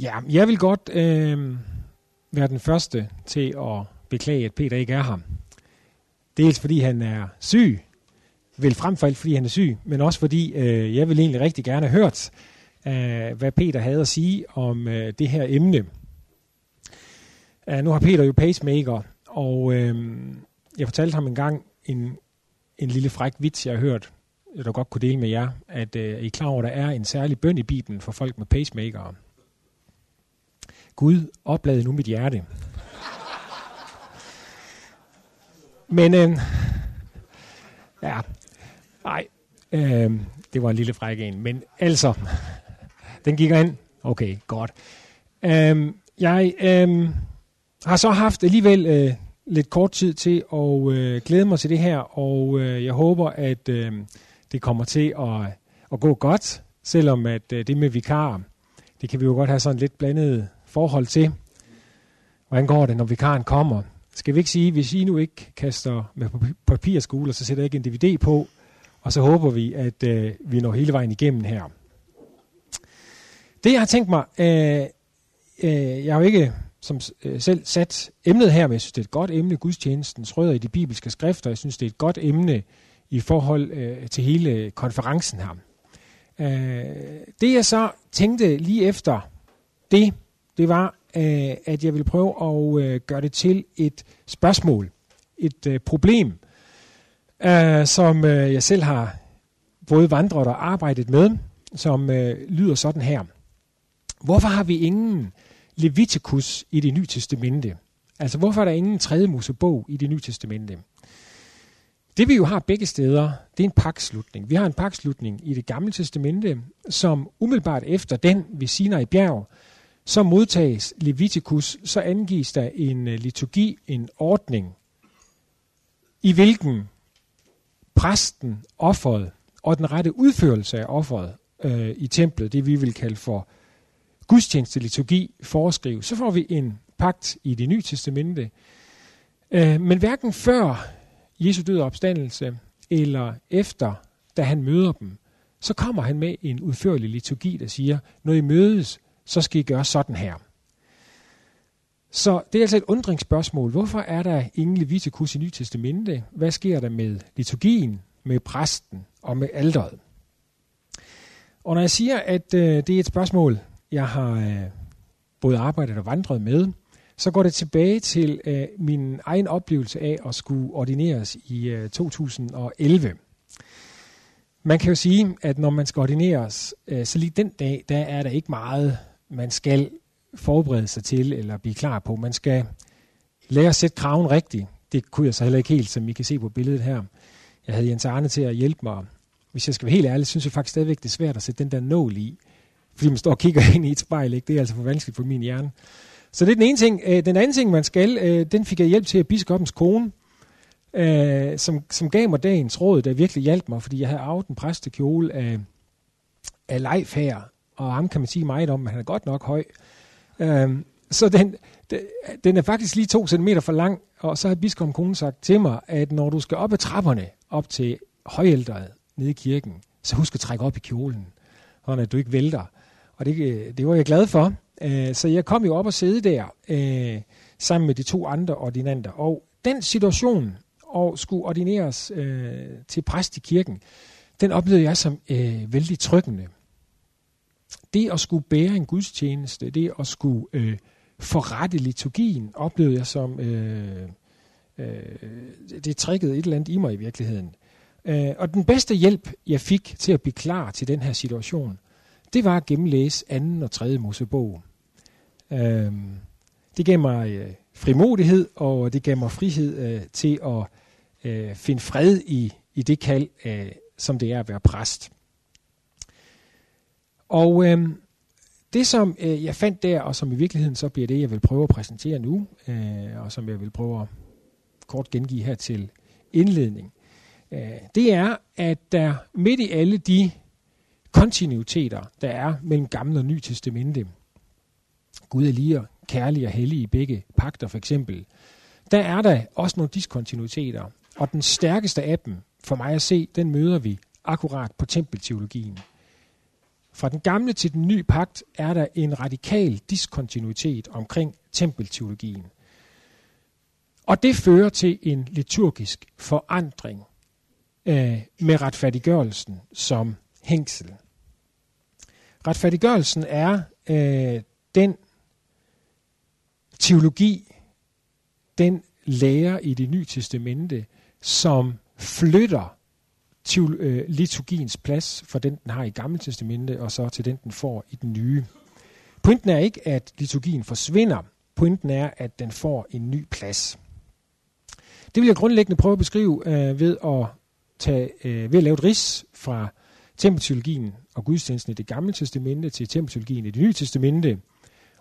Ja, jeg vil godt øh, være den første til at beklage, at Peter ikke er her. Dels fordi han er syg, vel frem for alt fordi han er syg, men også fordi øh, jeg vil egentlig rigtig gerne have hørt, øh, hvad Peter havde at sige om øh, det her emne. Uh, nu har Peter jo pacemaker, og øh, jeg fortalte ham engang en, en lille fræk vits, jeg har hørt, jeg der godt kunne dele med jer, at øh, I er klar over, at der er en særlig bøn i Bibelen for folk med pacemaker. Gud, oplad nu mit hjerte. Men, øh, ja, nej, øh, det var en lille frække en. Men altså, den gik ind. Okay, godt. Øh, jeg øh, har så haft alligevel øh, lidt kort tid til at øh, glæde mig til det her, og øh, jeg håber, at øh, det kommer til at, at gå godt, selvom at øh, det med vikar, det kan vi jo godt have sådan lidt blandet forhold til. Hvordan går det, når vikaren kommer? Skal vi ikke sige, hvis I nu ikke kaster med papirskole, så sætter jeg ikke en DVD på, og så håber vi, at øh, vi når hele vejen igennem her. Det jeg har tænkt mig, øh, øh, jeg har jo ikke som øh, selv sat emnet her, men jeg synes, det er et godt emne, gudstjenestens rødder i de bibelske skrifter. Jeg synes, det er et godt emne i forhold øh, til hele øh, konferencen her. Øh, det jeg så tænkte lige efter det, det var, øh, at jeg ville prøve at øh, gøre det til et spørgsmål, et øh, problem, øh, som øh, jeg selv har både vandret og arbejdet med, som øh, lyder sådan her. Hvorfor har vi ingen Leviticus i det nye testamente? Altså, hvorfor er der ingen tredje Mosebog i det nye testamente? Det vi jo har begge steder, det er en pakslutning. Vi har en pakslutning i det gamle testamente, som umiddelbart efter den ved Sinai bjerg, så modtages Leviticus, så angives der en øh, liturgi, en ordning, i hvilken præsten, offeret og den rette udførelse af offeret øh, i templet, det vi vil kalde for gudstjeneste liturgi, foreskrives. Så får vi en pagt i det nye testamente. Øh, men hverken før Jesu døde opstandelse, eller efter, da han møder dem, så kommer han med en udførlig liturgi, der siger, når I mødes, så skal I gøre sådan her. Så det er altså et undringsspørgsmål. Hvorfor er der ingen Leviticus i Nye Testamente? Hvad sker der med liturgien, med præsten og med alderet? Og når jeg siger, at øh, det er et spørgsmål, jeg har øh, både arbejdet og vandret med, så går det tilbage til øh, min egen oplevelse af at skulle ordineres i øh, 2011. Man kan jo sige, at når man skal ordineres, øh, så lige den dag, der er der ikke meget, man skal forberede sig til eller blive klar på. Man skal lære at sætte kraven rigtigt. Det kunne jeg så heller ikke helt, som I kan se på billedet her. Jeg havde Jens Arne til at hjælpe mig. Hvis jeg skal være helt ærlig, synes jeg faktisk stadigvæk, det er svært at sætte den der nål i. Fordi man står og kigger ind i et spejl. Ikke? Det er altså for vanskeligt for min hjerne. Så det er den ene ting. Øh, den anden ting, man skal, øh, den fik jeg hjælp til af biskoppens kone, øh, som, som gav mig dagens råd, der virkelig hjalp mig, fordi jeg havde arvet en præstekjole af, af Leif her, og ham kan man sige meget om, men han er godt nok høj. Øhm, så den, den er faktisk lige to centimeter for lang, og så har biskoppen kone sagt til mig, at når du skal op ad trapperne, op til højældret nede i kirken, så husk at trække op i kjolen, sådan at du ikke vælter. Og det, det var jeg glad for. Øh, så jeg kom jo op og sidde der øh, sammen med de to andre ordinanter. Og den situation og skulle ordineres øh, til præst i kirken, den oplevede jeg som vældig tryggende. Det at skulle bære en gudstjeneste, det at skulle øh, forrette liturgien, oplevede jeg som, øh, øh, det trækkede et eller andet i mig i virkeligheden. Øh, og den bedste hjælp, jeg fik til at blive klar til den her situation, det var at gennemlæse anden og tredje Mosebog. Øh, det gav mig øh, frimodighed, og det gav mig frihed øh, til at øh, finde fred i, i det kald, øh, som det er at være præst. Og øh, det, som øh, jeg fandt der, og som i virkeligheden så bliver det, jeg vil prøve at præsentere nu, øh, og som jeg vil prøve at kort gengive her til indledning, øh, det er, at der midt i alle de kontinuiteter, der er mellem gamle og ny testamente, Gud er lige og kærlig og hellig i begge pakter for eksempel, der er der også nogle diskontinuiteter. Og den stærkeste af dem, for mig at se, den møder vi akkurat på tempelteologien. Fra den gamle til den nye pagt er der en radikal diskontinuitet omkring tempelteologien. Og det fører til en liturgisk forandring øh, med retfærdiggørelsen som hængsel. Retfærdiggørelsen er øh, den teologi, den lærer i det nye testamente, som flytter øh, liturgiens plads fra den, den har i Gamle Testamente, og så til den, den får i den nye. Pointen er ikke, at liturgien forsvinder. Pointen er, at den får en ny plads. Det vil jeg grundlæggende prøve at beskrive øh, ved, at tage, øh, ved at lave et ris fra tempelteologien og gudstjenesten i det gamle testamente til tempelteologien i det nye testamente,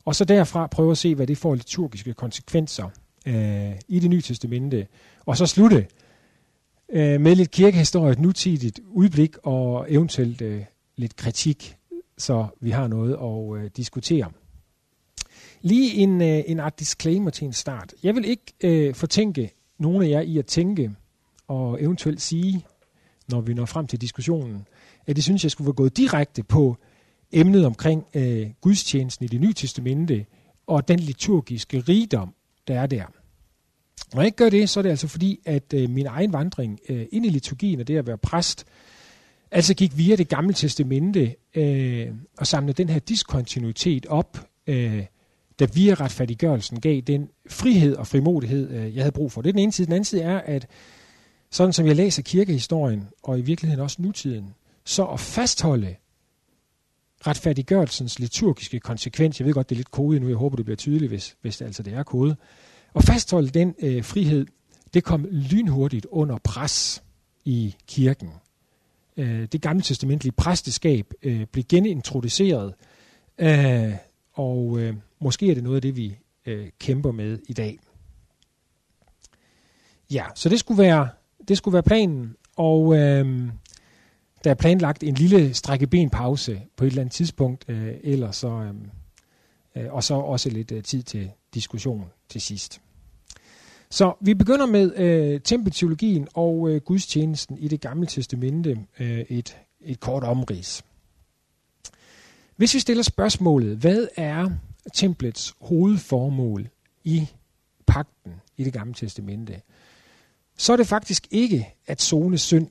og så derfra prøve at se, hvad det får liturgiske konsekvenser øh, i det nye testamente, og så slutte øh, med lidt kirkehistorie, et nutidigt udblik og eventuelt øh, lidt kritik, så vi har noget at øh, diskutere. Lige en, øh, en art disclaimer til en start. Jeg vil ikke øh, fortænke nogen af jer i at tænke og eventuelt sige, når vi når frem til diskussionen, at det synes, jeg skulle være gået direkte på emnet omkring øh, gudstjenesten i det nye testamente og den liturgiske rigdom, der er der. Når jeg ikke gør det, så er det altså fordi, at øh, min egen vandring øh, ind i liturgien og det at være præst, altså gik via det gamle testamente øh, og samlede den her diskontinuitet op, øh, der via retfærdiggørelsen gav den frihed og frimodighed, øh, jeg havde brug for. Det er den ene side. Den anden side er, at sådan som jeg læser kirkehistorien, og i virkeligheden også nutiden, så at fastholde retfærdiggørelsens liturgiske konsekvens, jeg ved godt, det er lidt kode nu, jeg håber, det bliver tydeligt, hvis, hvis det altså det er kode, og fastholde den øh, frihed, det kom lynhurtigt under pres i kirken. Øh, det gamle testamentlige præsteskab øh, blev genintroduceret, øh, og øh, måske er det noget af det, vi øh, kæmper med i dag. Ja, så det skulle være, det skulle være planen, og øh, der er planlagt en lille strækkebenpause på et eller andet tidspunkt, øh, eller så, øh, øh, og så også lidt øh, tid til diskussion til sidst. Så vi begynder med øh, tempelteologien og øh, gudstjenesten i det gamle testamente, øh, et, et kort omrids. Hvis vi stiller spørgsmålet, hvad er templets hovedformål i pakten i det gamle testamente, så er det faktisk ikke at zone synd.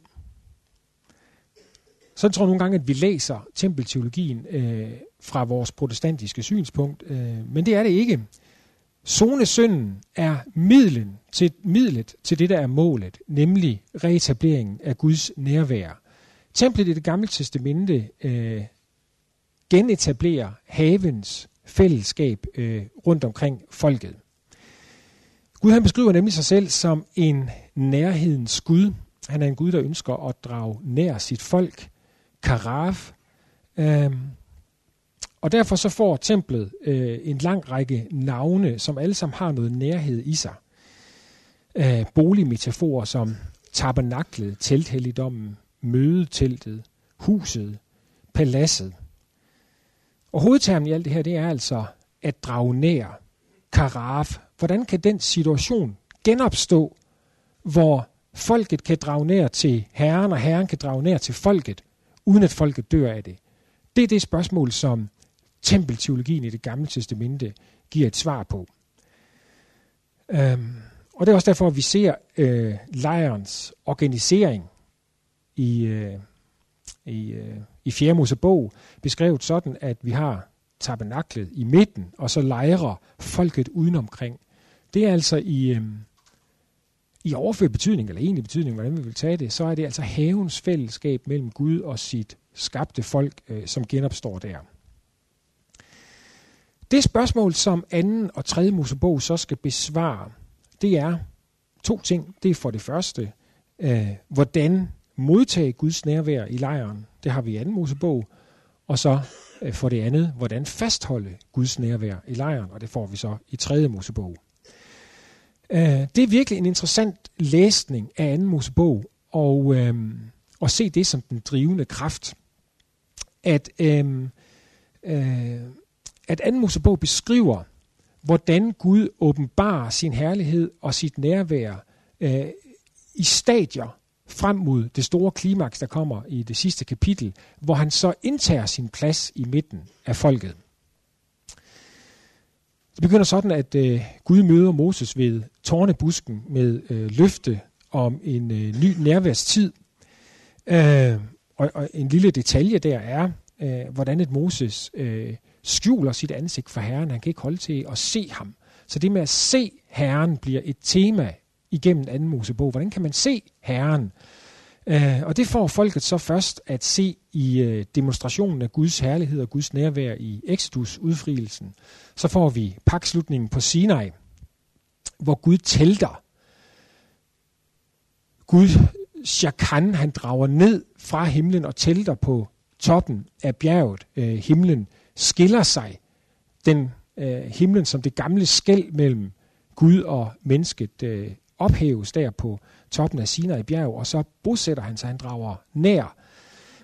Så tror jeg nogle gange, at vi læser tempelteologien øh, fra vores protestantiske synspunkt, øh, men det er det ikke. Zonesynden er midlen til, midlet til det, der er målet, nemlig reetableringen af Guds nærvær. Templet i det gamle testamente øh, genetablerer havens fællesskab øh, rundt omkring folket. Gud han beskriver nemlig sig selv som en nærhedens Gud. Han er en Gud, der ønsker at drage nær sit folk. Karaf. Øh, og derfor så får templet øh, en lang række navne, som alle sammen har noget nærhed i sig. Øh, boligmetaforer som tabernaklet, telthelligdommen, mødeteltet, huset, paladset. Og hovedtermen i alt det her, det er altså at drage nær, karaf. Hvordan kan den situation genopstå, hvor folket kan drage nær til Herren, og Herren kan drage nær til folket, uden at folket dør af det? Det er det spørgsmål, som tempelteologien i det gamle testamente giver et svar på. Øhm, og det er også derfor, at vi ser øh, lejrens organisering i, øh, i, øh, i 4. Mosebog beskrevet sådan, at vi har tabernaklet i midten, og så lejrer folket udenomkring. Det er altså i, øh, i overført betydning, eller egentlig betydning, hvordan vi vil tage det, så er det altså havens fællesskab mellem Gud og sit skabte folk, øh, som genopstår der. Det spørgsmål, som anden og tredje Mosebog så skal besvare, det er to ting. Det er for det første, øh, hvordan modtage Guds nærvær i lejren. Det har vi i anden Mosebog. Og så øh, for det andet, hvordan fastholde Guds nærvær i lejren. Og det får vi så i tredje Mosebog. Øh, det er virkelig en interessant læsning af anden Mosebog. Og, øh, og se det som den drivende kraft. At øh, øh, at 2. Mosebog beskriver, hvordan Gud åbenbarer sin herlighed og sit nærvær øh, i stadier frem mod det store klimaks, der kommer i det sidste kapitel, hvor han så indtager sin plads i midten af folket. Det begynder sådan, at øh, Gud møder Moses ved tårnebusken med øh, løfte om en øh, ny nærværstid. Øh, og, og en lille detalje der er, øh, hvordan et Moses øh, skjuler sit ansigt for Herren. Han kan ikke holde til at se ham. Så det med at se Herren bliver et tema igennem anden Mosebog. Hvordan kan man se Herren? Uh, og det får folket så først at se i uh, demonstrationen af Guds herlighed og Guds nærvær i Exodus udfrielsen. Så får vi pakslutningen på Sinai, hvor Gud telter. Gud, Shakan, han drager ned fra himlen og telter på toppen af bjerget. Øh, himlen skiller sig. Den øh, himlen som det gamle skæld mellem Gud og mennesket øh, ophæves der på toppen af Sinai bjerg, og så bosætter han sig, han drager nær,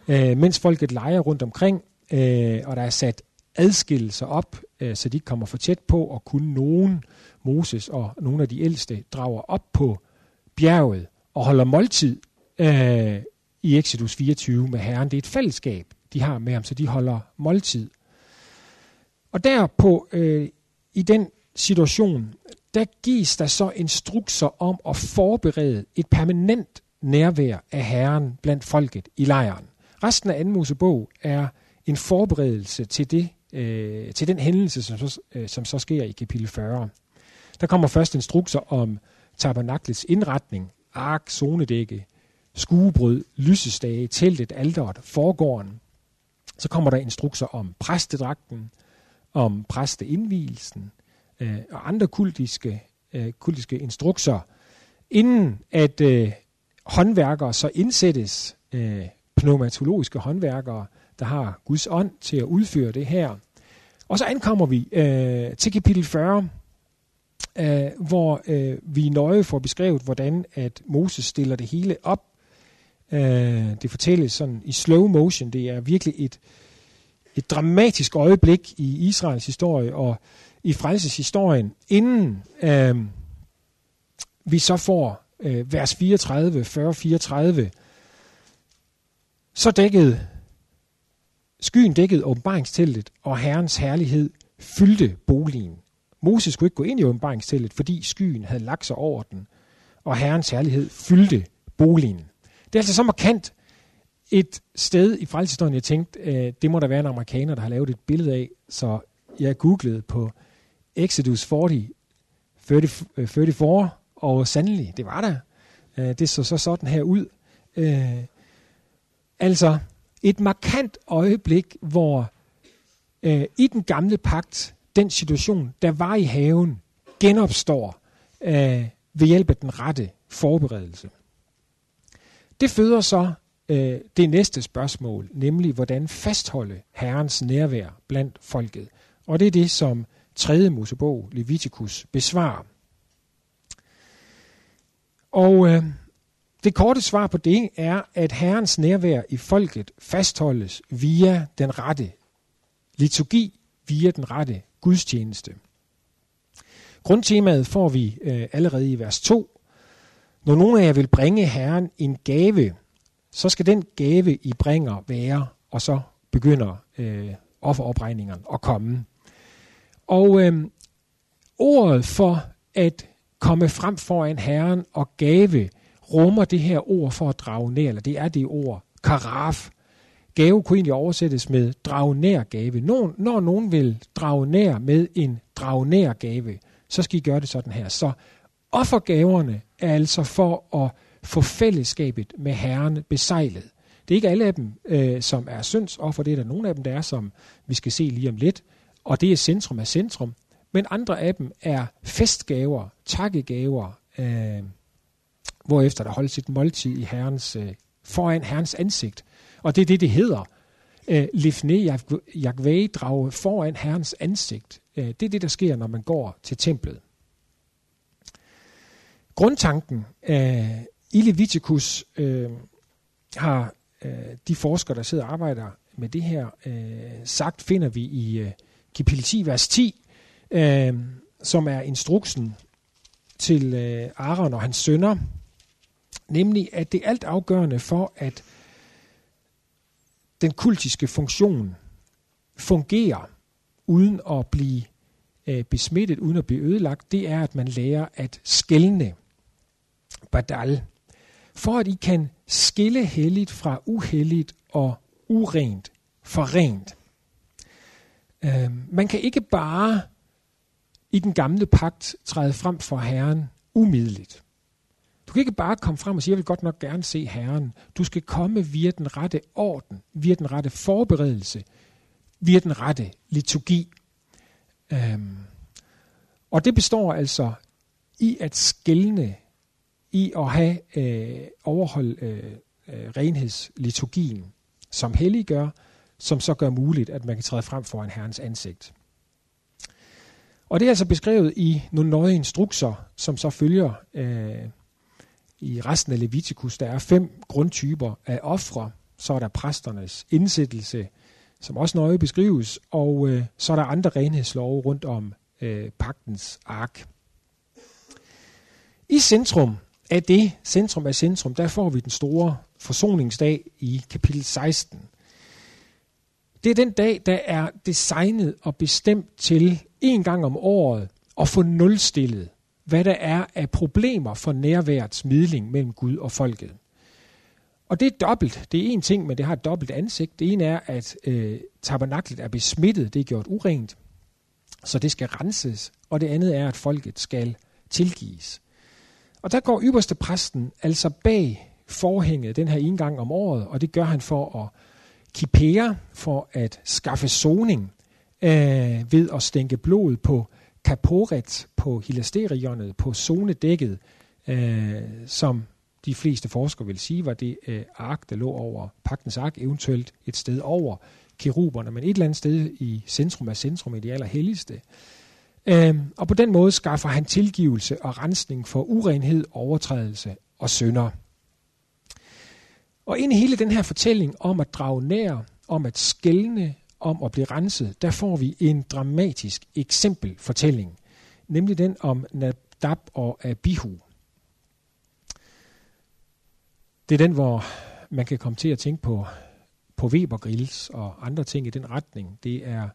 øh, mens folket leger rundt omkring, øh, og der er sat adskillelser op, øh, så de ikke kommer for tæt på, og kun nogen, Moses og nogle af de ældste, drager op på bjerget og holder måltid øh, i Exodus 24 med Herren. Det er et fællesskab, de har med ham, så de holder måltid. Og der på, øh, i den situation, der gives der så instrukser om at forberede et permanent nærvær af Herren blandt folket i lejren. Resten af anden Mosebog er en forberedelse til, det, øh, til den hændelse, som så, øh, som så sker i kapitel 40. Der kommer først instrukser om tabernaklets indretning, ark, zonedække, skuebrød, lysestage, teltet, alderet, forgården. Så kommer der instrukser om præstedragten, om præsteindvielsen, øh, og andre kultiske, øh, kultiske instrukser, inden at øh, håndværkere så indsættes, øh, pneumatologiske håndværkere, der har Guds ånd til at udføre det her. Og så ankommer vi øh, til kapitel 40, øh, hvor øh, vi nøje får beskrevet, hvordan at Moses stiller det hele op. Øh, det fortælles sådan i slow motion. Det er virkelig et, et dramatisk øjeblik i Israels historie, og i frelseshistorien, inden øh, vi så får øh, vers 34, 40-34, så dækkede skyen dækkede åbenbaringsteltet, og Herrens herlighed fyldte boligen. Moses kunne ikke gå ind i åbenbaringsteltet, fordi skyen havde lagt sig over den, og Herrens herlighed fyldte boligen. Det er altså så markant et sted i frelseshistorien, jeg tænkte, øh, det må der være en amerikaner, der har lavet et billede af, så jeg googlede på Exodus 40, 30, 34, og sandelig, det var der. Øh, det så så sådan her ud. Øh, altså, et markant øjeblik, hvor øh, i den gamle pagt, den situation, der var i haven, genopstår øh, ved hjælp af den rette forberedelse. Det føder så øh, det næste spørgsmål, nemlig hvordan fastholde Herrens nærvær blandt folket. Og det er det, som 3. Mosebog, Leviticus, besvarer. Og øh, det korte svar på det er, at Herrens nærvær i folket fastholdes via den rette liturgi, via den rette gudstjeneste. Grundtemaet får vi øh, allerede i vers 2. Når nogen af jer vil bringe Herren en gave, så skal den gave, I bringer, være, og så begynder øh, offeropregningerne at komme. Og øh, ordet for at komme frem foran Herren og gave rummer det her ord for at drage nær, eller det er det ord, karaf. Gave kunne egentlig oversættes med drage nær gave. Når, når nogen vil drage nær med en drage nær gave, så skal I gøre det sådan her. Så offergaverne er altså for at få fællesskabet med Herren besejlet. Det er ikke alle af dem, øh, som er syndsoffer. Det er der nogle af dem, der er, som vi skal se lige om lidt og det er centrum af centrum. Men andre af dem er festgaver, takkegaver, øh, hvorefter der holdes et måltid i herrens, øh, foran herrens ansigt. Og det er det, det hedder. Øh, Lifne Jagve drage foran herrens ansigt. Øh, det er det, der sker, når man går til templet. Grundtanken øh, i Leviticus øh, har øh, de forskere, der sidder og arbejder med det her, øh, sagt, finder vi i øh, kapitel 10, vers 10, øh, som er instruksen til øh, Aaron og hans sønner, Nemlig, at det er alt afgørende for, at den kultiske funktion fungerer uden at blive øh, besmittet, uden at blive ødelagt, det er, at man lærer at skælne badal. For at I kan skille helligt fra uhelligt og urent for rent. Øh, man kan ikke bare i den gamle pagt træde frem for Herren umiddeligt. Du kan ikke bare komme frem og sige, jeg vil godt nok gerne se Herren. Du skal komme via den rette orden, via den rette forberedelse, via den rette liturgi. Øhm, og det består altså i at skælne, i at have øh, overholdt øh, øh, renhedsliturgien, som hellig gør, som så gør muligt, at man kan træde frem for en herrens ansigt. Og det er altså beskrevet i nogle nøje instrukser, som så følger øh, i resten af Leviticus. Der er fem grundtyper af ofre. Så er der præsternes indsættelse, som også nøje beskrives, og øh, så er der andre renhedslove rundt om øh, pagtens ark. I centrum af det, centrum af centrum, der får vi den store forsoningsdag i kapitel 16. Det er den dag, der er designet og bestemt til en gang om året at få nulstillet, hvad der er af problemer for nærværets midling mellem Gud og folket. Og det er dobbelt. Det er en ting, men det har et dobbelt ansigt. Det ene er, at øh, tabernaklet er besmittet, det er gjort urent, så det skal renses. Og det andet er, at folket skal tilgives. Og der går ypperste præsten altså bag forhænget den her en gang om året, og det gør han for at kipere, for at skaffe soning øh, ved at stænke blod på kaporet, på hilasterionet, på zonedækket, øh, som de fleste forskere vil sige, var det øh, ark, der lå over pagtens ark, eventuelt et sted over keruberne, men et eller andet sted i centrum af centrum, i det allerhelligste. Øh, og på den måde skaffer han tilgivelse og rensning for urenhed, overtrædelse og synder. Og ind i hele den her fortælling om at drage nær, om at skælne, om at blive renset, der får vi en dramatisk eksempelfortælling, nemlig den om Nadab og Abihu. Det er den, hvor man kan komme til at tænke på, på Weber-grills og andre ting i den retning. Det er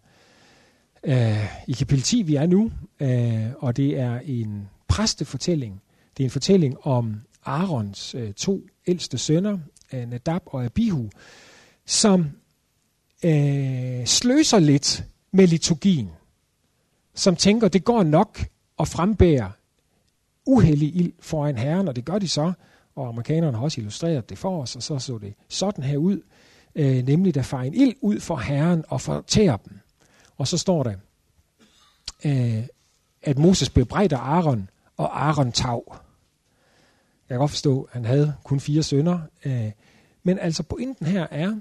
øh, i kapitel 10, vi er nu, øh, og det er en præstefortælling. Det er en fortælling om Aarons øh, to ældste sønner, øh, Nadab og Abihu, som øh, sløser lidt med liturgien, som tænker, det går nok at frembære uheldig ild foran Herren, og det gør de så, og amerikanerne har også illustreret det for os, og så så det sådan her ud, øh, nemlig der farer en ild ud for Herren og fortærer dem. Og så står der, øh, at Moses bebrejder Aaron, og Aaron tav. Jeg kan godt forstå, at han havde kun fire sønner. Øh, men altså pointen her er,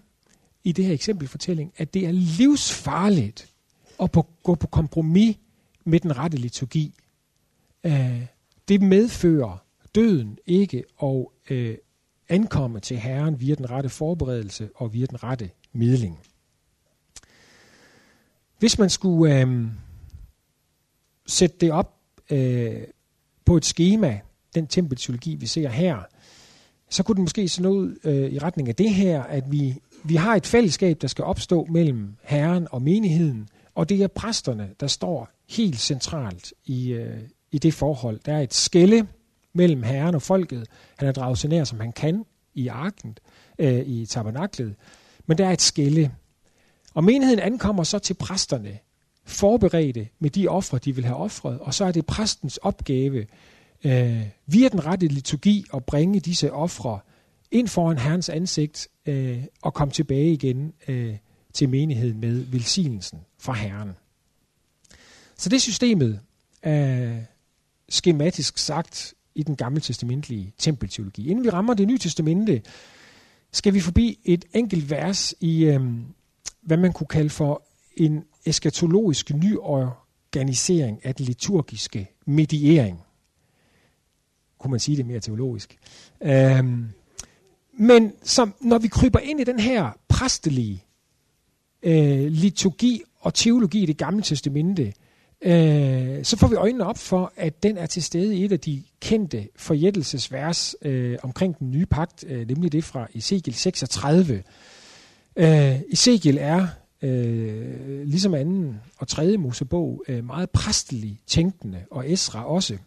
i det her eksempelfortælling, at det er livsfarligt at på, gå på kompromis med den rette liturgi. Øh, det medfører døden ikke at øh, ankomme til Herren via den rette forberedelse og via den rette midling. Hvis man skulle øh, sætte det op øh, på et schema, den tempelteologi, vi ser her, så kunne det måske se noget øh, i retning af det her, at vi, vi har et fællesskab, der skal opstå mellem Herren og menigheden, og det er præsterne, der står helt centralt i, øh, i det forhold. Der er et skælde mellem Herren og folket. Han er draget så nær, som han kan i arken, øh, i tabernaklet. Men der er et skælde. Og menigheden ankommer så til præsterne, forberedte med de ofre, de vil have ofret, og så er det præstens opgave øh, via den rette liturgi at bringe disse ofre ind foran Herrens ansigt øh, og komme tilbage igen øh, til menigheden med velsignelsen fra Herren. Så det systemet er skematisk sagt i den gamle testamentlige tempelteologi. Inden vi rammer det nye testamente, skal vi forbi et enkelt vers i, øh, hvad man kunne kalde for en eskatologisk nyorganisering af den liturgiske mediering kunne man sige det mere teologisk. Øhm, men som, når vi kryber ind i den her præstelige øh, liturgi og teologi i det gamle testamente, øh, så får vi øjnene op for, at den er til stede i et af de kendte forjættelsesvers øh, omkring den nye pagt, øh, nemlig det fra Ezekiel 36. Øh, Ezekiel er, øh, ligesom anden og tredje Mosebog, øh, meget præstelig tænkende, og Esra også.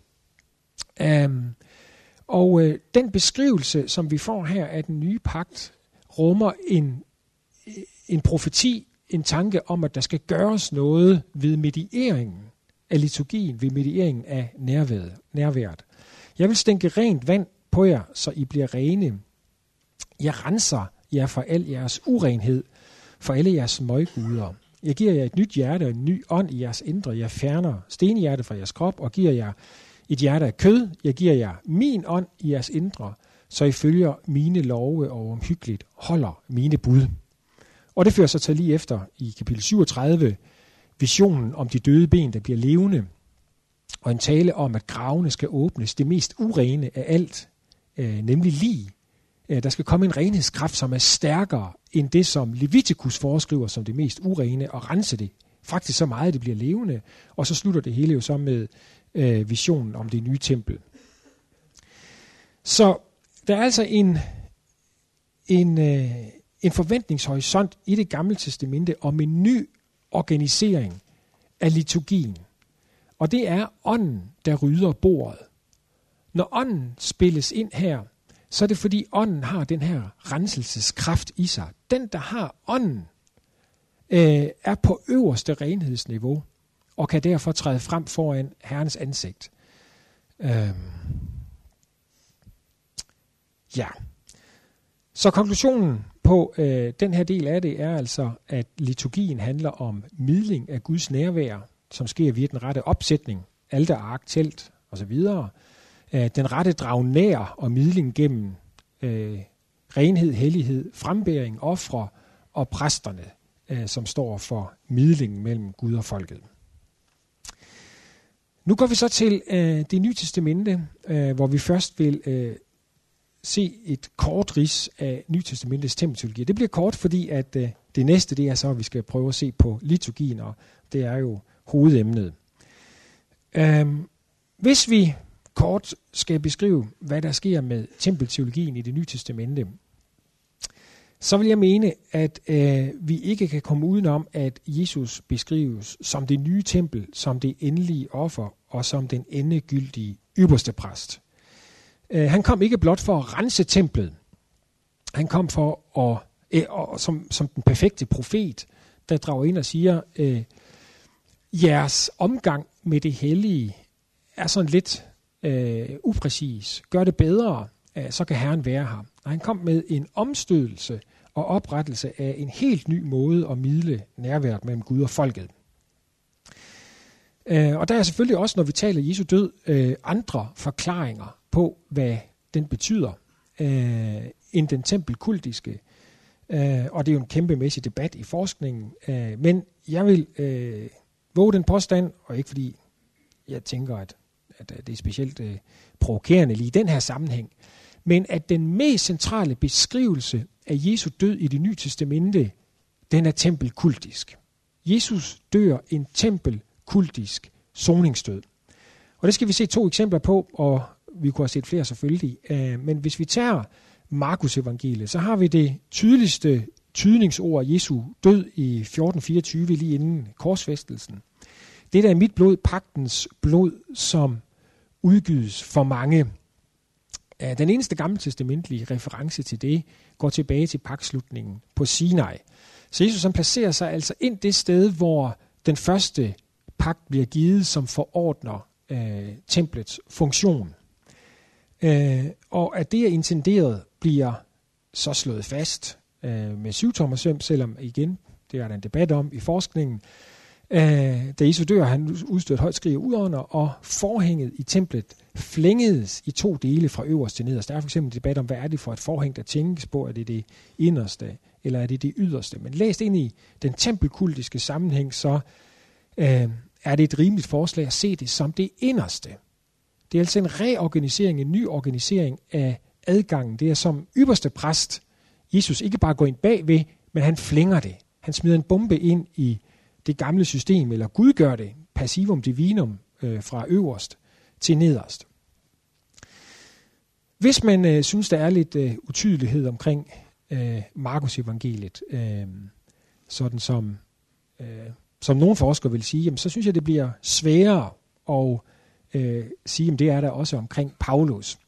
Øh, og øh, den beskrivelse, som vi får her af den nye pagt, rummer en, en profeti, en tanke om, at der skal gøres noget ved medieringen af liturgien, ved medieringen af nærværet. nærværet. Jeg vil stænke rent vand på jer, så I bliver rene. Jeg renser jer for al jeres urenhed, for alle jeres møgguder. Jeg giver jer et nyt hjerte og en ny ånd i jeres indre. Jeg fjerner stenhjerte fra jeres krop og giver jer et hjerte af kød. Jeg giver jer min ånd i jeres indre, så I følger mine love og omhyggeligt holder mine bud. Og det fører sig til lige efter i kapitel 37, visionen om de døde ben, der bliver levende, og en tale om, at gravene skal åbnes, det mest urene af alt, øh, nemlig lige. Øh, der skal komme en renhedskraft, som er stærkere end det, som Leviticus foreskriver som det mest urene, og rense det faktisk så meget, at det bliver levende. Og så slutter det hele jo så med øh, visionen om det nye tempel. Så der er altså en, en, øh, en forventningshorisont i det gamle testamente om en ny organisering af liturgien. Og det er ånden, der rydder bordet. Når ånden spilles ind her, så er det fordi ånden har den her renselseskraft i sig. Den, der har ånden, øh, er på øverste renhedsniveau og kan derfor træde frem foran Herrens ansigt. Øh, ja. Så konklusionen på øh, den her del af det er altså, at liturgien handler om midling af Guds nærvær, som sker via den rette opsætning, alter, ark, telt osv., øh, den rette drag nær og midling gennem øh, renhed, hellighed, frembæring, ofre og præsterne, øh, som står for midlingen mellem Gud og folket. Nu går vi så til øh, det nye testamente, øh, hvor vi først vil øh, se et kort ris af Nytestamentets tempelteologi. Det bliver kort, fordi at øh, det næste det er så, at vi skal prøve at se på liturgien, og det er jo hovedemnet. Øhm, hvis vi kort skal beskrive, hvad der sker med tempelteologien i det nye testamente, så vil jeg mene, at øh, vi ikke kan komme udenom, at Jesus beskrives som det nye tempel, som det endelige offer og som den endegyldige ypperste præst. Øh, han kom ikke blot for at rense templet. Han kom for at, øh, og, som, som den perfekte profet, der drager ind og siger, øh, jeres omgang med det hellige er sådan lidt øh, upræcis. Gør det bedre, øh, så kan Herren være her. Og han kom med en omstødelse og oprettelse af en helt ny måde at midle nærværet mellem Gud og folket. Øh, og der er selvfølgelig også, når vi taler Jesu død, øh, andre forklaringer på, hvad den betyder, øh, end den tempelkultiske. Øh, og det er jo en kæmpemæssig debat i forskningen. Øh, men jeg vil øh, våge den påstand, og ikke fordi jeg tænker, at, at det er specielt øh, provokerende lige i den her sammenhæng, men at den mest centrale beskrivelse af Jesu død i det nye testamente, den er tempelkultisk. Jesus dør en tempelkultisk soningsdød. Og det skal vi se to eksempler på, og vi kunne have set flere selvfølgelig. Øh, men hvis vi tager Markus evangeliet, så har vi det tydeligste tydningsord Jesu død i 1424 lige inden korsfæstelsen. Det der er mit blod, pagtens blod, som udgives for mange. Øh, den eneste gammeltestamentlige reference til det går tilbage til pagtslutningen på Sinai. Så Jesus han placerer sig altså ind det sted, hvor den første pagt bliver givet, som forordner øh, templets funktion. Øh, og at det er intenderet bliver så slået fast øh, med syvtommersøm, selvom igen, det er der en debat om i forskningen, øh, da Jesus dør, han udstødte et højt skrig af og forhænget i templet flængedes i to dele fra øverst til nederst. Der er for eksempel en debat om, hvad er det for et forhæng, der tænkes på, er det det inderste, eller er det det yderste. Men læst ind i den tempelkultiske sammenhæng, så øh, er det et rimeligt forslag at se det som det inderste. Det er altså en reorganisering, en ny organisering af adgangen. Det er som ypperste præst, Jesus ikke bare går ind bagved, men han flænger det. Han smider en bombe ind i det gamle system, eller Gud gør det. passivum divinum øh, fra øverst til nederst. Hvis man øh, synes, der er lidt øh, utydelighed omkring øh, Markus evangeliet, øh, sådan som, øh, som nogle forskere vil sige, jamen, så synes jeg, det bliver sværere at øh, sige, at det er der også omkring Paulus.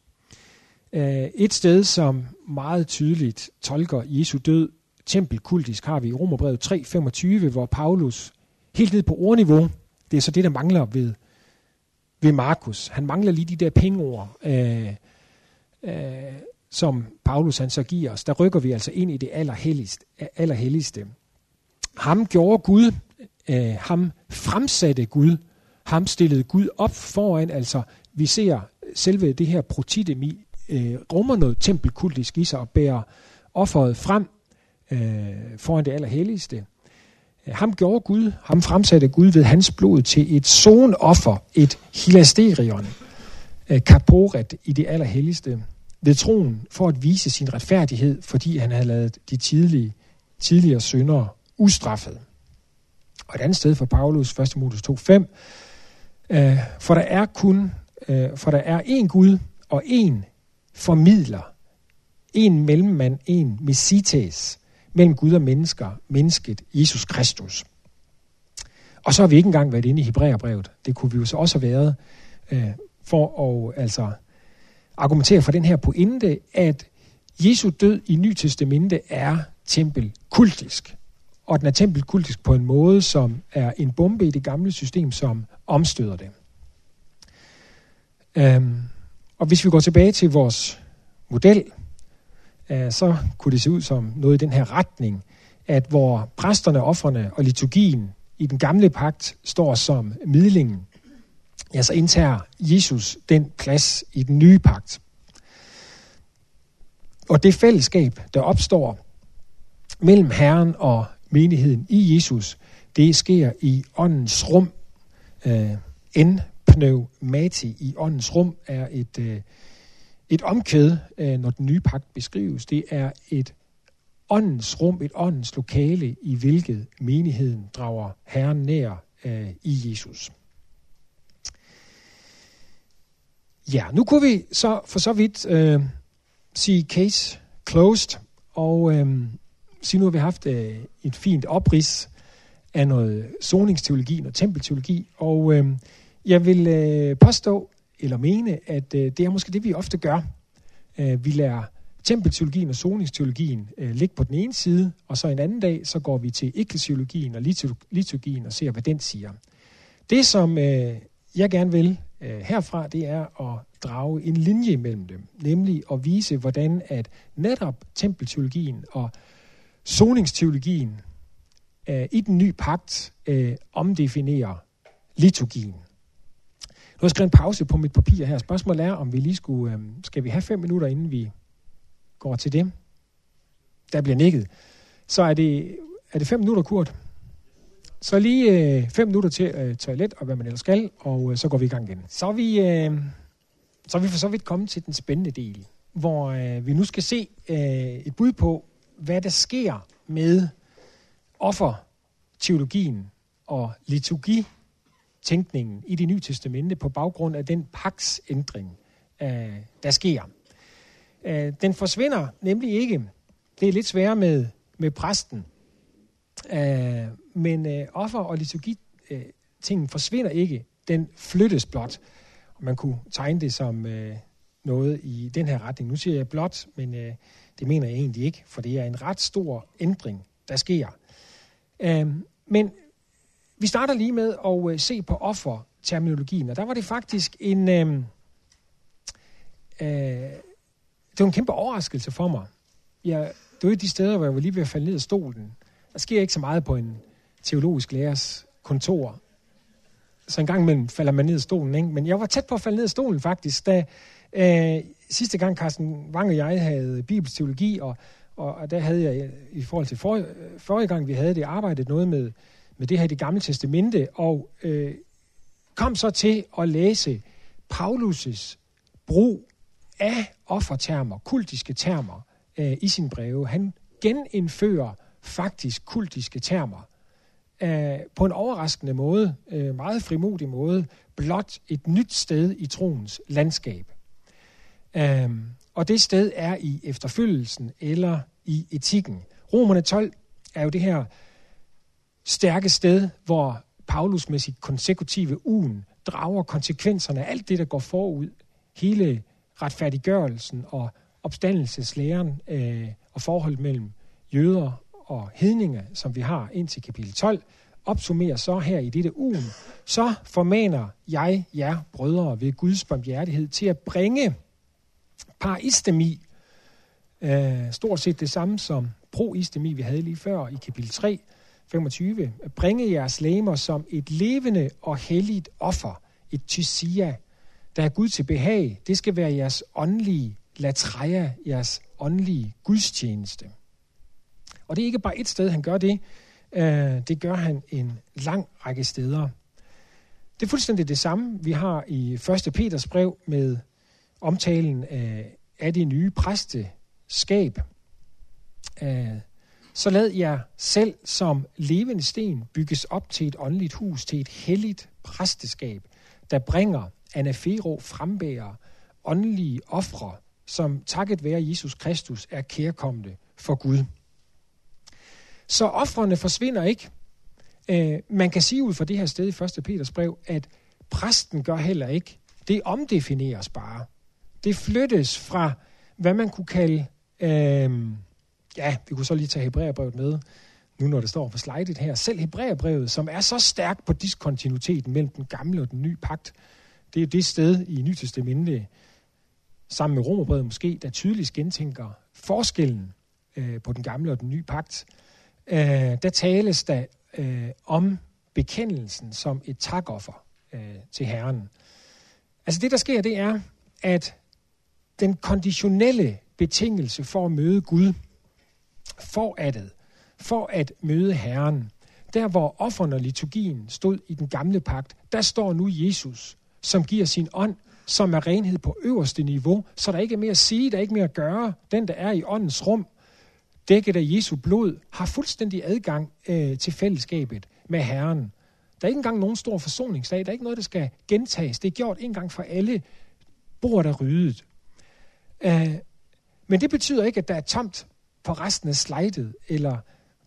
Øh, et sted, som meget tydeligt tolker Jesu død tempelkultisk, har vi i Romerbrevet 3.25, hvor Paulus helt ned på ordniveau, det er så det, der mangler ved, ved Markus. Han mangler lige de der pengeord, øh, øh, som Paulus han så giver os. Der rykker vi altså ind i det allerhelligste. allerhelligste. Ham gjorde Gud, øh, ham fremsatte Gud, ham stillede Gud op foran, altså vi ser selve det her protidemi øh, rummer noget tempelkultisk i sig og bærer offeret frem øh, foran det allerhelligste. Øh, ham gjorde Gud, ham fremsatte Gud ved hans blod til et sonoffer, et hilasterion, øh, kaporet i det allerhelligste, ved troen for at vise sin retfærdighed, fordi han havde lavet de tidlige, tidligere syndere ustraffet. Og et andet sted for Paulus, 1. Moses 2.5, øh, for der er kun, øh, for der er én Gud og én formidler, en mellemmand, en messites, mellem Gud og mennesker, mennesket Jesus Kristus. Og så har vi ikke engang været inde i Hebræerbrevet. Det kunne vi jo så også have været, øh, for at altså, argumentere for den her pointe, at Jesu død i Ny Testamente er tempelkultisk. Og den er tempelkultisk på en måde, som er en bombe i det gamle system, som omstøder det. Øhm, og hvis vi går tilbage til vores model, Øh, så kunne det se ud som noget i den her retning, at hvor præsterne, offrene og liturgien i den gamle pagt står som midlingen, ja, så indtager Jesus den plads i den nye pagt. Og det fællesskab, der opstår mellem Herren og menigheden i Jesus, det sker i åndens rum. Øh, en pneumati i åndens rum er et, øh, et omkvæd, øh, når den nye pagt beskrives. Det er et åndens rum, et åndens lokale, i hvilket menigheden drager Herren nær øh, i Jesus. Ja, nu kunne vi så for så vidt øh, sige case closed, og øh, sige nu har vi haft øh, et fint oprids af noget zoningsteologi, noget tempelteologi, og øh, jeg vil øh, påstå, eller mene, at øh, det er måske det, vi ofte gør. Øh, vi lærer tempelteologien og zoningsteologien øh, ligge på den ene side, og så en anden dag, så går vi til eklesiologien og liturgien og ser, hvad den siger. Det, som øh, jeg gerne vil øh, herfra, det er at drage en linje mellem dem, nemlig at vise, hvordan at netop tempelteologien og zoningsteologien øh, i den nye pagt øh, omdefinerer liturgien. Nu har jeg skrevet en pause på mit papir her. Spørgsmålet er, om vi lige skulle... Øh, skal vi have fem minutter, inden vi går til det? Der bliver nikket. Så er det, er det fem minutter, Kurt? Så lige øh, fem minutter til øh, toilet og hvad man ellers skal, og øh, så går vi i gang igen. Så er vi, øh, så er vi for så vidt kommet til den spændende del, hvor øh, vi nu skal se øh, et bud på, hvad der sker med offerteologien og liturgi tænkningen i det nye testamente på baggrund af den paksændring, øh, der sker. Øh, den forsvinder nemlig ikke. Det er lidt sværere med, med præsten. Øh, men øh, offer- og liturgi-tingen forsvinder ikke. Den flyttes blot. Og man kunne tegne det som øh, noget i den her retning. Nu siger jeg blot, men øh, det mener jeg egentlig ikke, for det er en ret stor ændring, der sker. Øh, men vi starter lige med at øh, se på offerterminologien, og der var det faktisk en, øh, øh, det var en kæmpe overraskelse for mig. Jeg, det var de steder, hvor jeg var lige ved at falde ned af stolen. Der sker ikke så meget på en teologisk lærers kontor. Så en gang imellem falder man ned af stolen, ikke? Men jeg var tæt på at falde ned af stolen faktisk, da øh, sidste gang Carsten Wang og jeg havde bibelsk teologi, og, og, og der havde jeg i forhold til for, øh, forrige gang, vi havde det, arbejdet noget med med det her i det gamle testamente, og øh, kom så til at læse Paulus' brug af offertermer, kultiske termer, øh, i sin breve. Han genindfører faktisk kultiske termer øh, på en overraskende måde, øh, meget frimodig måde, blot et nyt sted i troens landskab. Um, og det sted er i efterfølgelsen eller i etikken. Romerne 12 er jo det her stærke sted, hvor Paulus med sit konsekutive ugen drager konsekvenserne af alt det, der går forud. Hele retfærdiggørelsen og opstandelseslæren øh, og forholdet mellem jøder og hedninge, som vi har ind til kapitel 12, opsummerer så her i dette ugen, så formaner jeg jer, brødre, ved Guds barmhjertighed til at bringe paristemi, øh, stort set det samme som proistemi, vi havde lige før i kapitel 3, 25. Bringe jeres læmer som et levende og helligt offer, et tysia, der er Gud til behag. Det skal være jeres åndelige latreia, jeres åndelige gudstjeneste. Og det er ikke bare et sted, han gør det. Øh, det gør han en lang række steder. Det er fuldstændig det samme, vi har i 1. Peters brev med omtalen af, af det nye præsteskab. Øh, så lad jer selv som levende sten bygges op til et åndeligt hus, til et helligt præsteskab, der bringer anafero frembærer åndelige ofre, som takket være Jesus Kristus er kærkommende for Gud. Så offrene forsvinder ikke. Øh, man kan sige ud fra det her sted i 1. Peters brev, at præsten gør heller ikke. Det omdefineres bare. Det flyttes fra, hvad man kunne kalde, øh, ja, vi kunne så lige tage Hebræerbrevet med, nu når det står på slidet her. Selv Hebræerbrevet, som er så stærkt på diskontinuiteten mellem den gamle og den nye pagt, det er det sted i Nytestamentet, sammen med Romerbrevet måske, der tydeligst gentænker forskellen øh, på den gamle og den nye pagt øh, der tales der øh, om bekendelsen som et takoffer øh, til Herren. Altså det, der sker, det er, at den konditionelle betingelse for at møde Gud, for at, for at møde Herren, der hvor offerne og liturgien stod i den gamle pagt, der står nu Jesus, som giver sin ånd, som er renhed på øverste niveau, så der ikke er mere at sige, der er ikke mere at gøre. Den, der er i åndens rum, dækket af Jesu blod, har fuldstændig adgang øh, til fællesskabet med Herren. Der er ikke engang nogen stor forsoningsdag. Der er ikke noget, der skal gentages. Det er gjort en gang for alle. Bordet er ryddet. Øh, men det betyder ikke, at der er tomt på resten af slidet, eller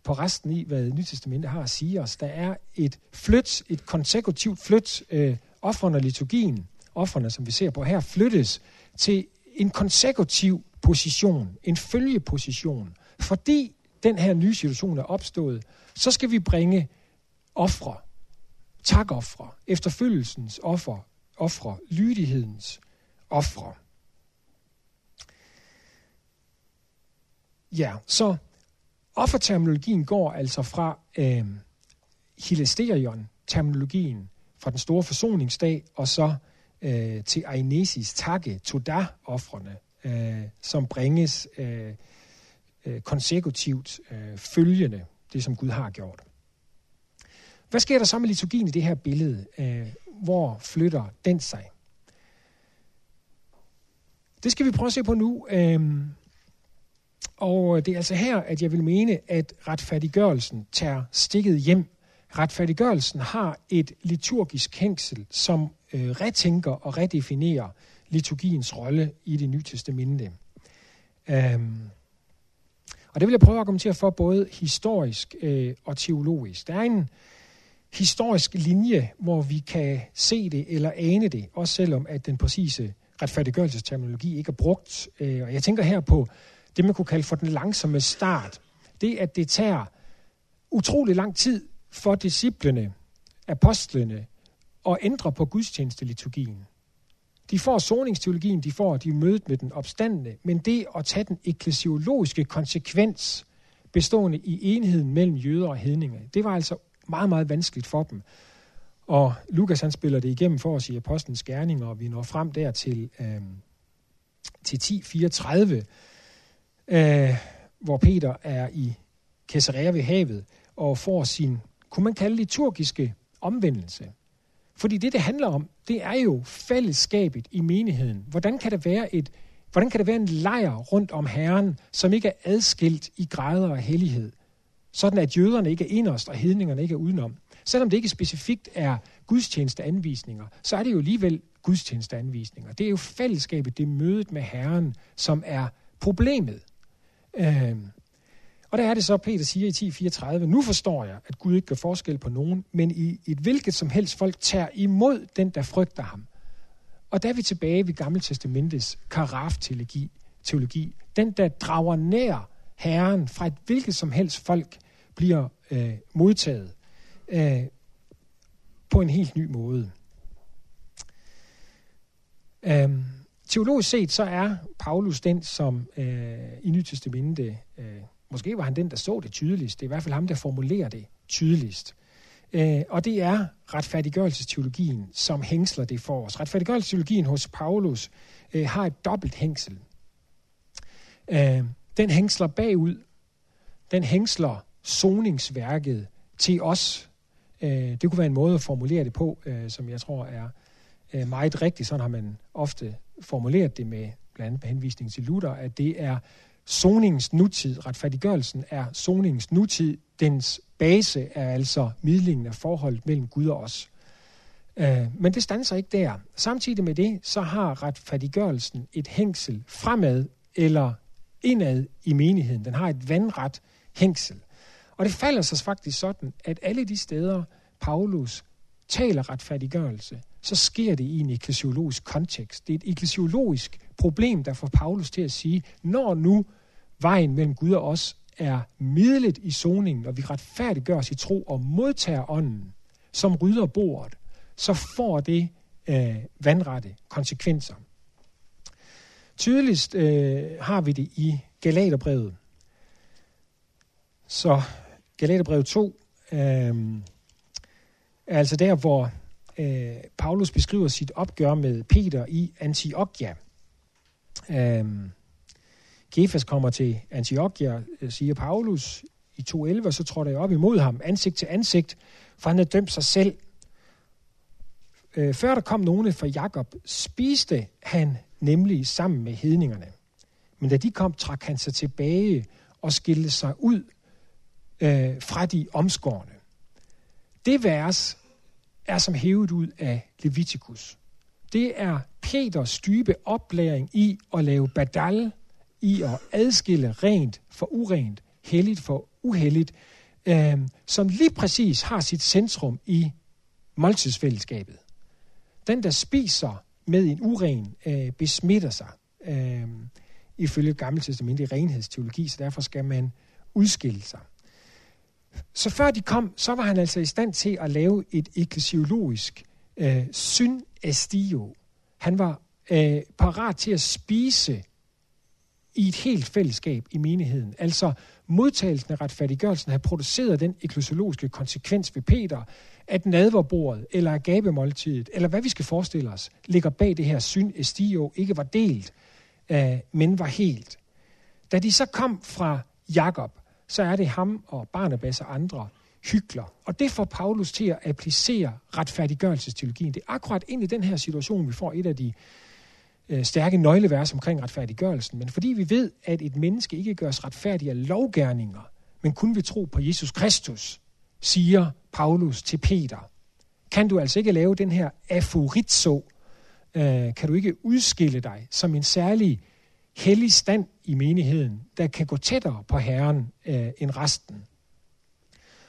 på resten i, hvad Nytestamentet har at sige os. Der er et flyt, et konsekutivt flyt. Øh, offerne og liturgien, offerne, som vi ser på her, flyttes til en konsekutiv position, en følgeposition, fordi den her nye situation er opstået, så skal vi bringe ofre, takoffre, efterfølgelsens offer, ofre, lydighedens ofre. Ja, så offerterminologien går altså fra øh, hilasterion-terminologien fra den store forsoningsdag, og så øh, til Ainesis takke, toda-offrene, øh, som bringes øh, øh, konsekutivt øh, følgende det, som Gud har gjort. Hvad sker der så med liturgien i det her billede? Øh, hvor flytter den sig? Det skal vi prøve at se på nu. Øh, og øh, det er altså her, at jeg vil mene, at retfærdiggørelsen tager stikket hjem. Retfærdiggørelsen har et liturgisk hængsel, som øh, retænker og redefinerer liturgiens rolle i det nye testamente. Øhm, og det vil jeg prøve at argumentere for både historisk øh, og teologisk. Der er en historisk linje, hvor vi kan se det eller ane det, også selvom at den præcise retfærdiggørelsesterminologi ikke er brugt. Øh, og jeg tænker her på det, man kunne kalde for den langsomme start. Det, at det tager utrolig lang tid for disciplene, apostlene, at ændre på gudstjenesteliturgien. De får soningsteologien, de får de mødet med den opstandende, men det at tage den eklesiologiske konsekvens bestående i enheden mellem jøder og hedninger, det var altså meget, meget vanskeligt for dem. Og Lukas han spiller det igennem for os i Apostlenes Gerninger, og vi når frem der til, øh, til 10.34, øh, hvor Peter er i Caesarea ved havet og får sin, kunne man kalde liturgiske omvendelse. Fordi det, det handler om, det er jo fællesskabet i menigheden. Hvordan kan der være et Hvordan kan det være en lejr rundt om Herren, som ikke er adskilt i græder og hellighed? sådan at jøderne ikke er inderst, og hedningerne ikke er udenom. Selvom det ikke specifikt er gudstjenesteanvisninger, så er det jo alligevel gudstjenesteanvisninger. Det er jo fællesskabet, det er mødet med Herren, som er problemet. Øhm, og der er det så, Peter siger i 10.34, nu forstår jeg, at Gud ikke gør forskel på nogen, men i et hvilket som helst folk tager imod den, der frygter ham. Og der er vi tilbage ved Gammeltestamentets karaf-teologi. Teologi. Den, der drager nær Herren fra et hvilket som helst folk, bliver øh, modtaget øh, på en helt ny måde. Um, teologisk set så er Paulus den, som øh, i Nyt Testamente, øh, måske var han den, der så det tydeligst. Det er i hvert fald ham, der formulerer det tydeligst. Øh, og det er retfærdiggørelsesteologien, som hængsler det for os. Retfærdiggørelsesteologien hos Paulus øh, har et dobbelt hængsel. Øh, den hængsler bagud. Den hængsler soningsværket til os. Øh, det kunne være en måde at formulere det på, øh, som jeg tror er øh, meget rigtigt. Sådan har man ofte formuleret det med blandt andet med henvisning til Luther, at det er soningens nutid. Retfærdiggørelsen er soningens nutid. Dens base er altså midlingen af forholdet mellem Gud og os. Øh, men det standser ikke der. Samtidig med det, så har retfærdiggørelsen et hængsel fremad eller indad i menigheden. Den har et vandret hængsel. Og det falder sig faktisk sådan, at alle de steder, Paulus taler retfærdiggørelse, så sker det i en eklesiologisk kontekst. Det er et eklesiologisk problem, der får Paulus til at sige, når nu vejen mellem Gud og os er midlet i soningen, og vi retfærdiggør os i tro og modtager ånden, som rydder bordet, så får det øh, vandrette konsekvenser. Tydeligst øh, har vi det i Galaterbrevet. Så Galaterbrevet 2 øh, er altså der, hvor øh, Paulus beskriver sit opgør med Peter i Antiochia. Øh, Kefas kommer til Antiochia, øh, siger Paulus i 2.11, så tror jeg op imod ham, ansigt til ansigt, for han havde dømt sig selv. Øh, før der kom nogen fra Jakob, spiste han nemlig sammen med hedningerne. Men da de kom, trak han sig tilbage og skilte sig ud øh, fra de omskårne. Det vers er som hævet ud af Leviticus. Det er Peters dybe oplæring i at lave badal, i at adskille rent for urent, helligt for uhelligt, øh, som lige præcis har sit centrum i måltidsfællesskabet. Den, der spiser med en uren, øh, besmitter sig, øh, ifølge Gamle Testament i renhedsteologi, så derfor skal man udskille sig. Så før de kom, så var han altså i stand til at lave et ekklesiologisk øh, synestio. Han var øh, parat til at spise i et helt fællesskab i menigheden. Altså modtagelsen af retfærdiggørelsen har produceret den ekklesiologiske konsekvens ved Peter, at nadverbordet eller agabemåltidet, eller hvad vi skal forestille os, ligger bag det her synestio, ikke var delt, øh, men var helt. Da de så kom fra Jakob, så er det ham og Barnabas og andre hykler. Og det får Paulus til at applicere retfærdiggørelsesteologien. Det er akkurat ind i den her situation, vi får et af de øh, stærke nøglevers omkring retfærdiggørelsen. Men fordi vi ved, at et menneske ikke gøres retfærdig af lovgærninger, men kun ved tro på Jesus Kristus, siger Paulus til Peter, kan du altså ikke lave den her aforizo, øh, kan du ikke udskille dig som en særlig hellig stand i menigheden, der kan gå tættere på Herren øh, end resten.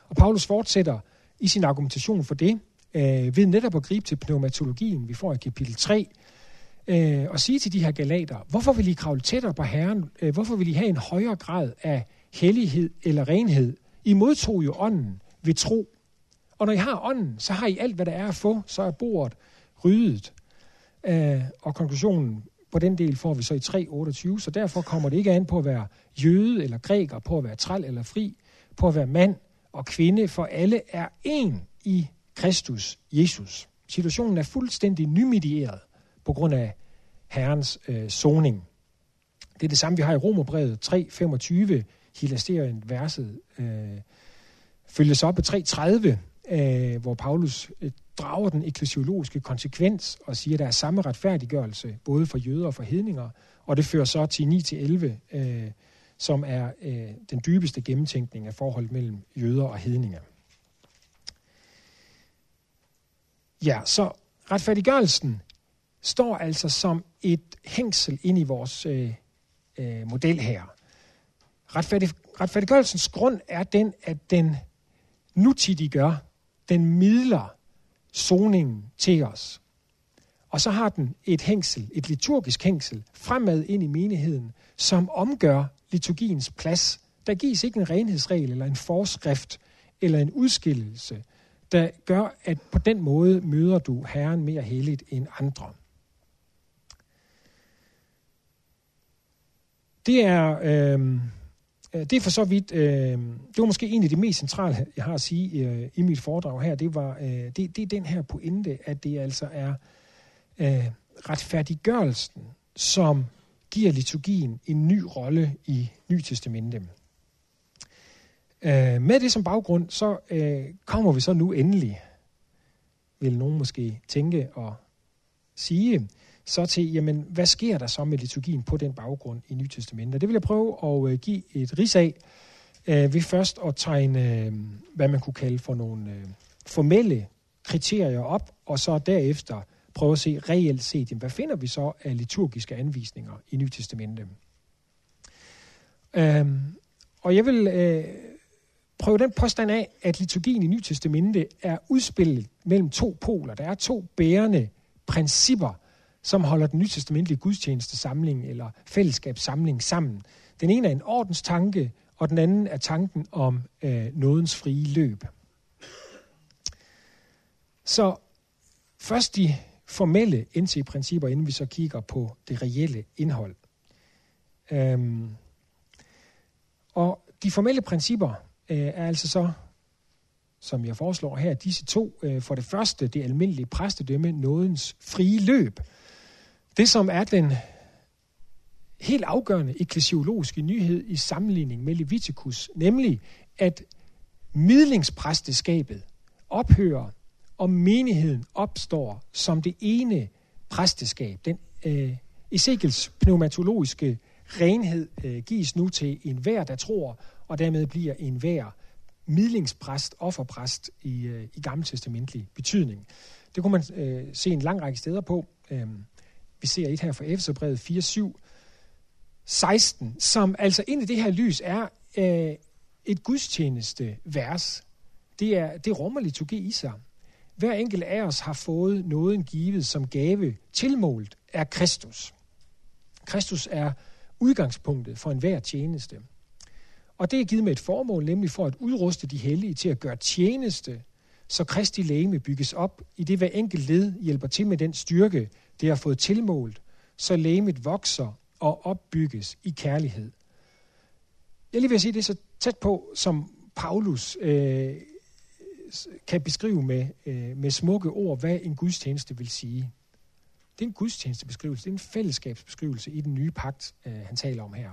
Og Paulus fortsætter i sin argumentation for det, øh, ved netop at gribe til pneumatologien, vi får i kapitel 3, øh, og sige til de her galater, hvorfor vil I kravle tættere på Herren? Øh, hvorfor vil I have en højere grad af hellighed eller renhed? I modtog jo ånden ved tro. Og når I har ånden, så har I alt, hvad der er at få, så er bordet ryddet. Øh, og konklusionen på den del får vi så i 3.28, så derfor kommer det ikke an på at være jøde eller græker, på at være træl eller fri, på at være mand og kvinde, for alle er en i Kristus Jesus. Situationen er fuldstændig nymidieret på grund af Herrens øh, soning. Det er det samme, vi har i Romerbrevet 3.25, Hilasterien verset øh, følges op på 3.30, øh, hvor Paulus øh, drager den eklesiologiske konsekvens og siger, at der er samme retfærdiggørelse, både for jøder og for hedninger, og det fører så til 9-11, øh, som er øh, den dybeste gennemtænkning af forholdet mellem jøder og hedninger. Ja, så retfærdiggørelsen står altså som et hængsel ind i vores øh, øh, model her. Retfærdig, retfærdiggørelsens grund er den, at den nutidiggør, den midler soningen til os. Og så har den et hængsel, et liturgisk hængsel, fremad ind i menigheden, som omgør liturgiens plads. Der gives ikke en renhedsregel eller en forskrift eller en udskillelse, der gør, at på den måde møder du Herren mere helligt end andre. Det er, øh, Øh, det er for så vidt, øh, det var måske en af de mest centrale, jeg har at sige øh, i mit foredrag her, det, var, øh, det, det er den her pointe, at det altså er øh, retfærdiggørelsen, som giver liturgien en ny rolle i Nytestamentet. Øh, med det som baggrund, så øh, kommer vi så nu endelig, vil nogen måske tænke og sige, så til, jamen, hvad sker der så med liturgien på den baggrund i Nytestamentet? Det vil jeg prøve at øh, give et ris af, øh, ved først at tegne, øh, hvad man kunne kalde for nogle øh, formelle kriterier op, og så derefter prøve at se reelt set, jamen, hvad finder vi så af liturgiske anvisninger i Nytestamentet? Øhm, og jeg vil øh, prøve den påstand af, at liturgien i Nytestamentet er udspillet mellem to poler. Der er to bærende principper, som holder den nytestamentlige gudstjeneste samling eller fællesskabssamling sammen. Den ene er en ordens tanke, og den anden er tanken om øh, nådens frie løb. Så først de formelle NT-principper, inden vi så kigger på det reelle indhold. Øhm, og de formelle principper øh, er altså så, som jeg foreslår her, disse to. Øh, for det første, det almindelige præstedømme, nådens frie løb. Det, som er den helt afgørende eklesiologiske nyhed i sammenligning med Leviticus, nemlig at midlingspræsteskabet ophører og menigheden opstår som det ene præsteskab. Den øh, Ezekiels pneumatologiske renhed øh, gives nu til enhver, der tror, og dermed bliver enhver midlingspræst, offerpræst i, øh, i gammeltestamentlig betydning. Det kunne man øh, se en lang række steder på. Øh, vi ser et her fra Efeserbrevet 4, 7, 16, som altså ind i det her lys er øh, et gudstjeneste vers. Det, er, det rummer liturgi i sig. Hver enkelt af os har fået nåden givet som gave tilmålt af Kristus. Kristus er udgangspunktet for enhver tjeneste. Og det er givet med et formål, nemlig for at udruste de hellige til at gøre tjeneste, så Kristi lægeme bygges op, i det hver enkelt led hjælper til med den styrke, det har fået tilmålt, så lægemet vokser og opbygges i kærlighed. Jeg lige vil sige det er så tæt på, som Paulus øh, kan beskrive med, øh, med smukke ord, hvad en gudstjeneste vil sige. Det er en gudstjenestebeskrivelse, det er en fællesskabsbeskrivelse i den nye pagt, øh, han taler om her.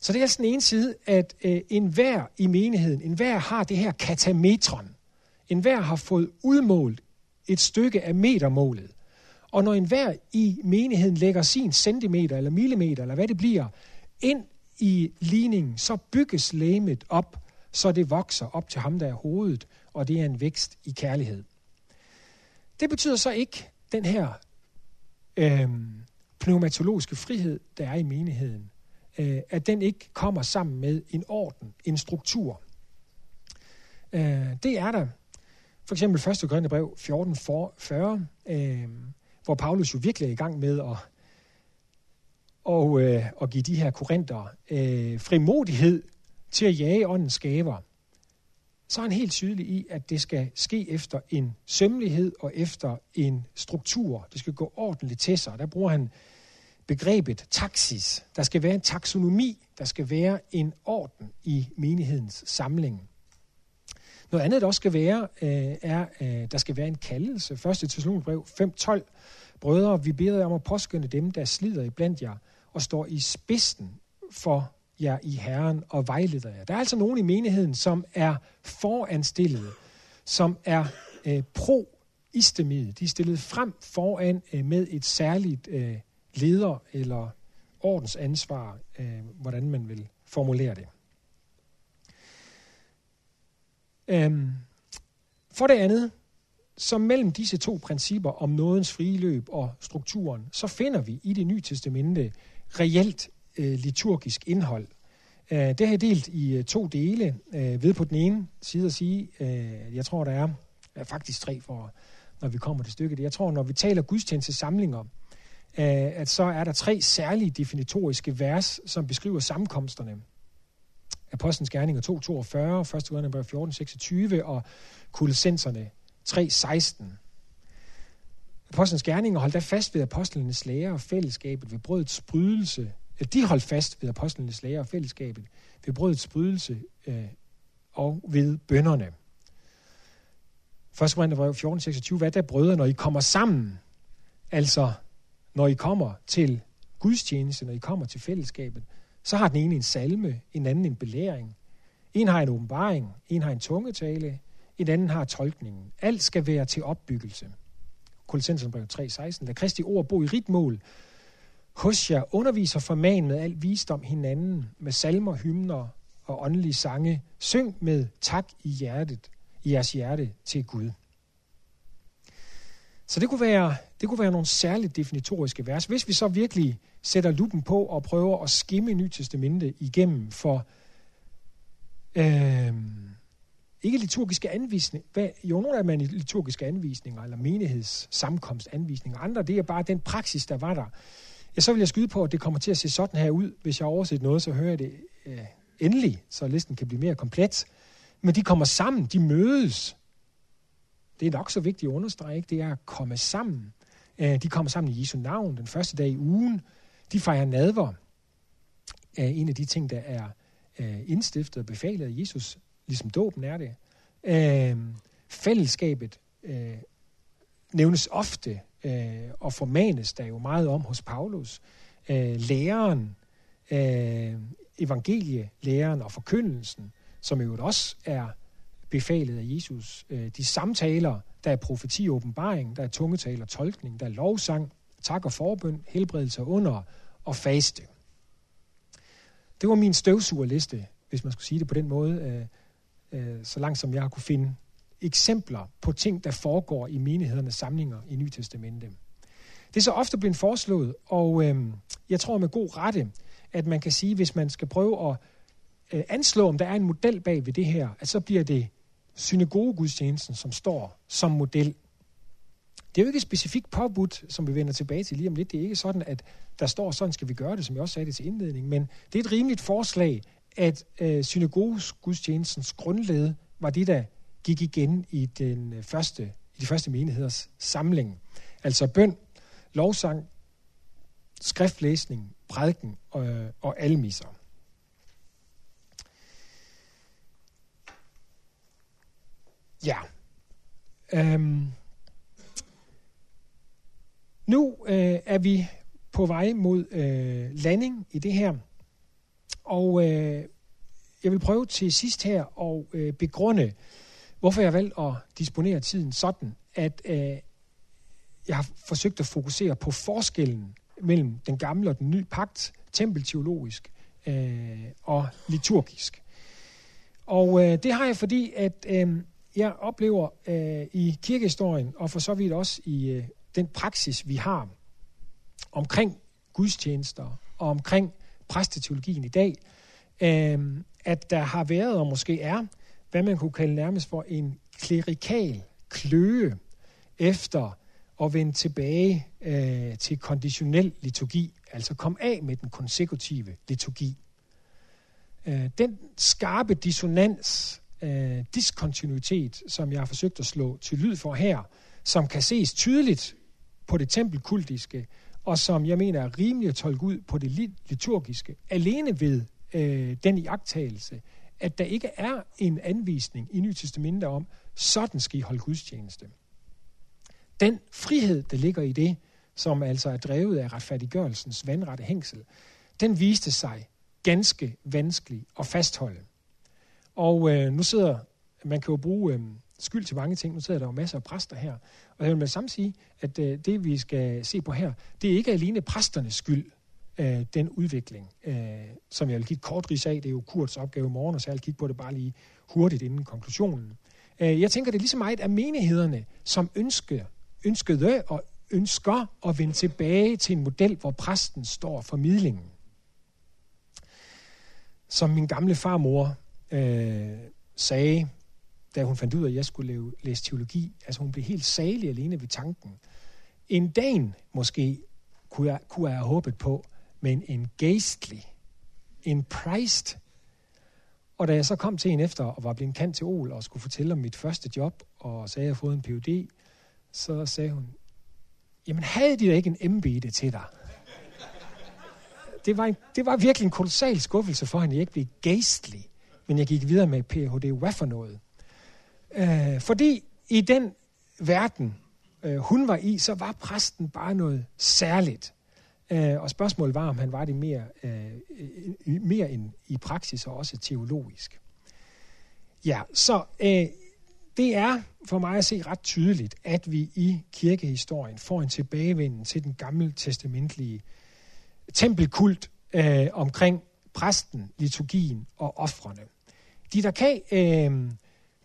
Så det er sådan en side, at øh, enhver i menigheden, enhver har det her katametron. Enhver har fået udmålt et stykke af metermålet. Og når enhver i menigheden lægger sin centimeter eller millimeter, eller hvad det bliver, ind i ligningen, så bygges lægemet op, så det vokser op til ham, der er hovedet, og det er en vækst i kærlighed. Det betyder så ikke den her øh, pneumatologiske frihed, der er i menigheden, øh, at den ikke kommer sammen med en orden, en struktur. Øh, det er der. For eksempel 1. brev 14.40, øh, hvor Paulus jo virkelig er i gang med at, og, øh, at give de her korinter øh, frimodighed til at jage åndens gaver, så er han helt tydelig i, at det skal ske efter en sømmelighed og efter en struktur. Det skal gå ordentligt til sig. Der bruger han begrebet taxis. Der skal være en taksonomi, der skal være en orden i menighedens samling. Noget andet, der også skal være, øh, er, øh, der skal være en kaldelse. Første Thessalonikerbrev 5.12. Brødre, vi beder jer om at påskynde dem, der slider i blandt jer, og står i spidsen for jer i Herren og vejleder jer. Der er altså nogen i menigheden, som er foranstillede, som er øh, pro-istemid. De er stillet frem foran øh, med et særligt øh, leder- eller ordensansvar, øh, hvordan man vil formulere det. Øhm, for det andet, så mellem disse to principper om nådens frie løb og strukturen, så finder vi i det nye testamente reelt øh, liturgisk indhold. Øh, det har jeg delt i øh, to dele. Øh, ved på den ene side at sige, øh, jeg tror der er øh, faktisk tre for, når vi kommer til stykket. Jeg tror, når vi taler gudstjeneste samlinger, øh, at så er der tre særlige definitoriske vers, som beskriver sammenkomsterne. Apostlenes Gerninger 2.42, 1. Korinther 14.26 og Kulsenserne 3.16. Apostlenes Gerninger holdt da fast ved apostlenes lære og fællesskabet ved brødets brydelse. De holdt fast ved apostlenes lære og fællesskabet ved brødets brydelse øh, og ved bønderne. 1. Korinther 14.26. Hvad der brødre, når I kommer sammen? Altså, når I kommer til gudstjeneste, når I kommer til fællesskabet, så har den ene en salme, en anden en belæring. En har en åbenbaring, en har en tungetale, en anden har tolkningen. Alt skal være til opbyggelse. Kolossenserne 3.16. Lad Kristi ord bo i rigt mål. Hos jer underviser forman med al visdom hinanden, med salmer, hymner og åndelige sange. Syng med tak i hjertet, i jeres hjerte til Gud. Så det kunne være, det kunne være nogle særligt definitoriske vers. Hvis vi så virkelig sætter lupen på og prøver at skimme Nyt Testamente igennem for øh, ikke liturgiske anvisninger, hvad, jo nogle af dem er liturgiske anvisninger, eller menighedssamkomstanvisninger, andre det er bare den praksis, der var der. Ja, så vil jeg skyde på, at det kommer til at se sådan her ud. Hvis jeg har overset noget, så hører jeg det øh, endelig, så listen kan blive mere komplet. Men de kommer sammen, de mødes. Det er nok så vigtigt at understrege, det er at komme sammen. Øh, de kommer sammen i Jesu navn den første dag i ugen. De fejrer nadver. Øh, en af de ting, der er øh, indstiftet og befalet af Jesus, ligesom dåben er det. Fællesskabet nævnes ofte og formanes der jo meget om hos Paulus. Læreren, evangelielæreren og forkyndelsen, som jo også er befalet af Jesus. Øh, de samtaler, der er profeti og åbenbaring, der er tungetale og tolkning, der er lovsang, tak og forbøn, helbredelse under og faste. Det var min støvsugerliste, hvis man skulle sige det på den måde, øh, øh, så langt som jeg har kunne finde eksempler på ting, der foregår i menighedernes samlinger i Nytestamentet. Det er så ofte blevet foreslået, og jeg tror med god rette, at man kan sige, hvis man skal prøve at øh, anslå, om der er en model bag ved det her, at så bliver det synagogegudstjenesten, som står som model. Det er jo ikke specifikt påbudt, som vi vender tilbage til lige om lidt. Det er ikke sådan, at der står, sådan skal vi gøre det, som jeg også sagde det til indledning. Men det er et rimeligt forslag, at øh, synagogegudstjenestens grundled var det, der gik igen i, den øh, første, i de første menigheders samling. Altså bøn, lovsang, skriftlæsning, prædiken og, øh, og almisser. Ja. Øhm, nu øh, er vi på vej mod øh, landing i det her, og øh, jeg vil prøve til sidst her at øh, begrunde, hvorfor jeg valgte at disponere tiden sådan, at øh, jeg har forsøgt at fokusere på forskellen mellem den gamle og den nye pagt, tempelteologisk øh, og liturgisk. Og øh, det har jeg, fordi at øh, jeg oplever øh, i kirkehistorien, og for så vidt også i øh, den praksis, vi har omkring gudstjenester og omkring præsteteologien i dag, øh, at der har været og måske er, hvad man kunne kalde nærmest for en klerikal kløe efter at vende tilbage øh, til konditionel liturgi, altså kom af med den konsekutive liturgi. Øh, den skarpe dissonans, øh, diskontinuitet, som jeg har forsøgt at slå til lyd for her, som kan ses tydeligt på det tempelkultiske, og som jeg mener er rimelig at tolke ud på det liturgiske, alene ved øh, den iagtagelse, at der ikke er en anvisning i Nye Testamente om, sådan skal I holde gudstjeneste. Den frihed, der ligger i det, som altså er drevet af retfærdiggørelsens vandrette hængsel, den viste sig ganske vanskelig at fastholde. Og øh, nu sidder, man kan jo bruge øh, skyld til mange ting. Nu sidder der jo masser af præster her. Og jeg vil med samme sige, at øh, det vi skal se på her, det er ikke alene præsternes skyld, øh, den udvikling, øh, som jeg vil give et kort ris af. Det er jo Kurts opgave i morgen, og så jeg vil kigge på det bare lige hurtigt inden konklusionen. Øh, jeg tænker, det er lige så meget af menighederne, som ønsker, ønskede og ønsker at vende tilbage til en model, hvor præsten står for midlingen. Som min gamle farmor øh, sagde, da hun fandt ud af, at jeg skulle lave, læse teologi, altså hun blev helt salig alene ved tanken. En dag måske kunne jeg, kunne jeg have håbet på, men en gastly, en priced. Og da jeg så kom til en efter og var blevet kendt til Ol og skulle fortælle om mit første job, og sagde, at jeg havde fået en Ph.D., så sagde hun, jamen havde de da ikke en embede til dig? Det var, en, det var virkelig en kolossal skuffelse for hende, at jeg ikke blev gastly, men jeg gik videre med Ph.D. Hvad for noget? Øh, fordi i den verden, øh, hun var i, så var præsten bare noget særligt. Øh, og spørgsmålet var, om han var det mere, øh, mere end i praksis og også teologisk. Ja, så øh, det er for mig at se ret tydeligt, at vi i kirkehistorien får en tilbagevenden til den gamle testamentlige tempelkult øh, omkring præsten, liturgien og offrene. De der kan øh,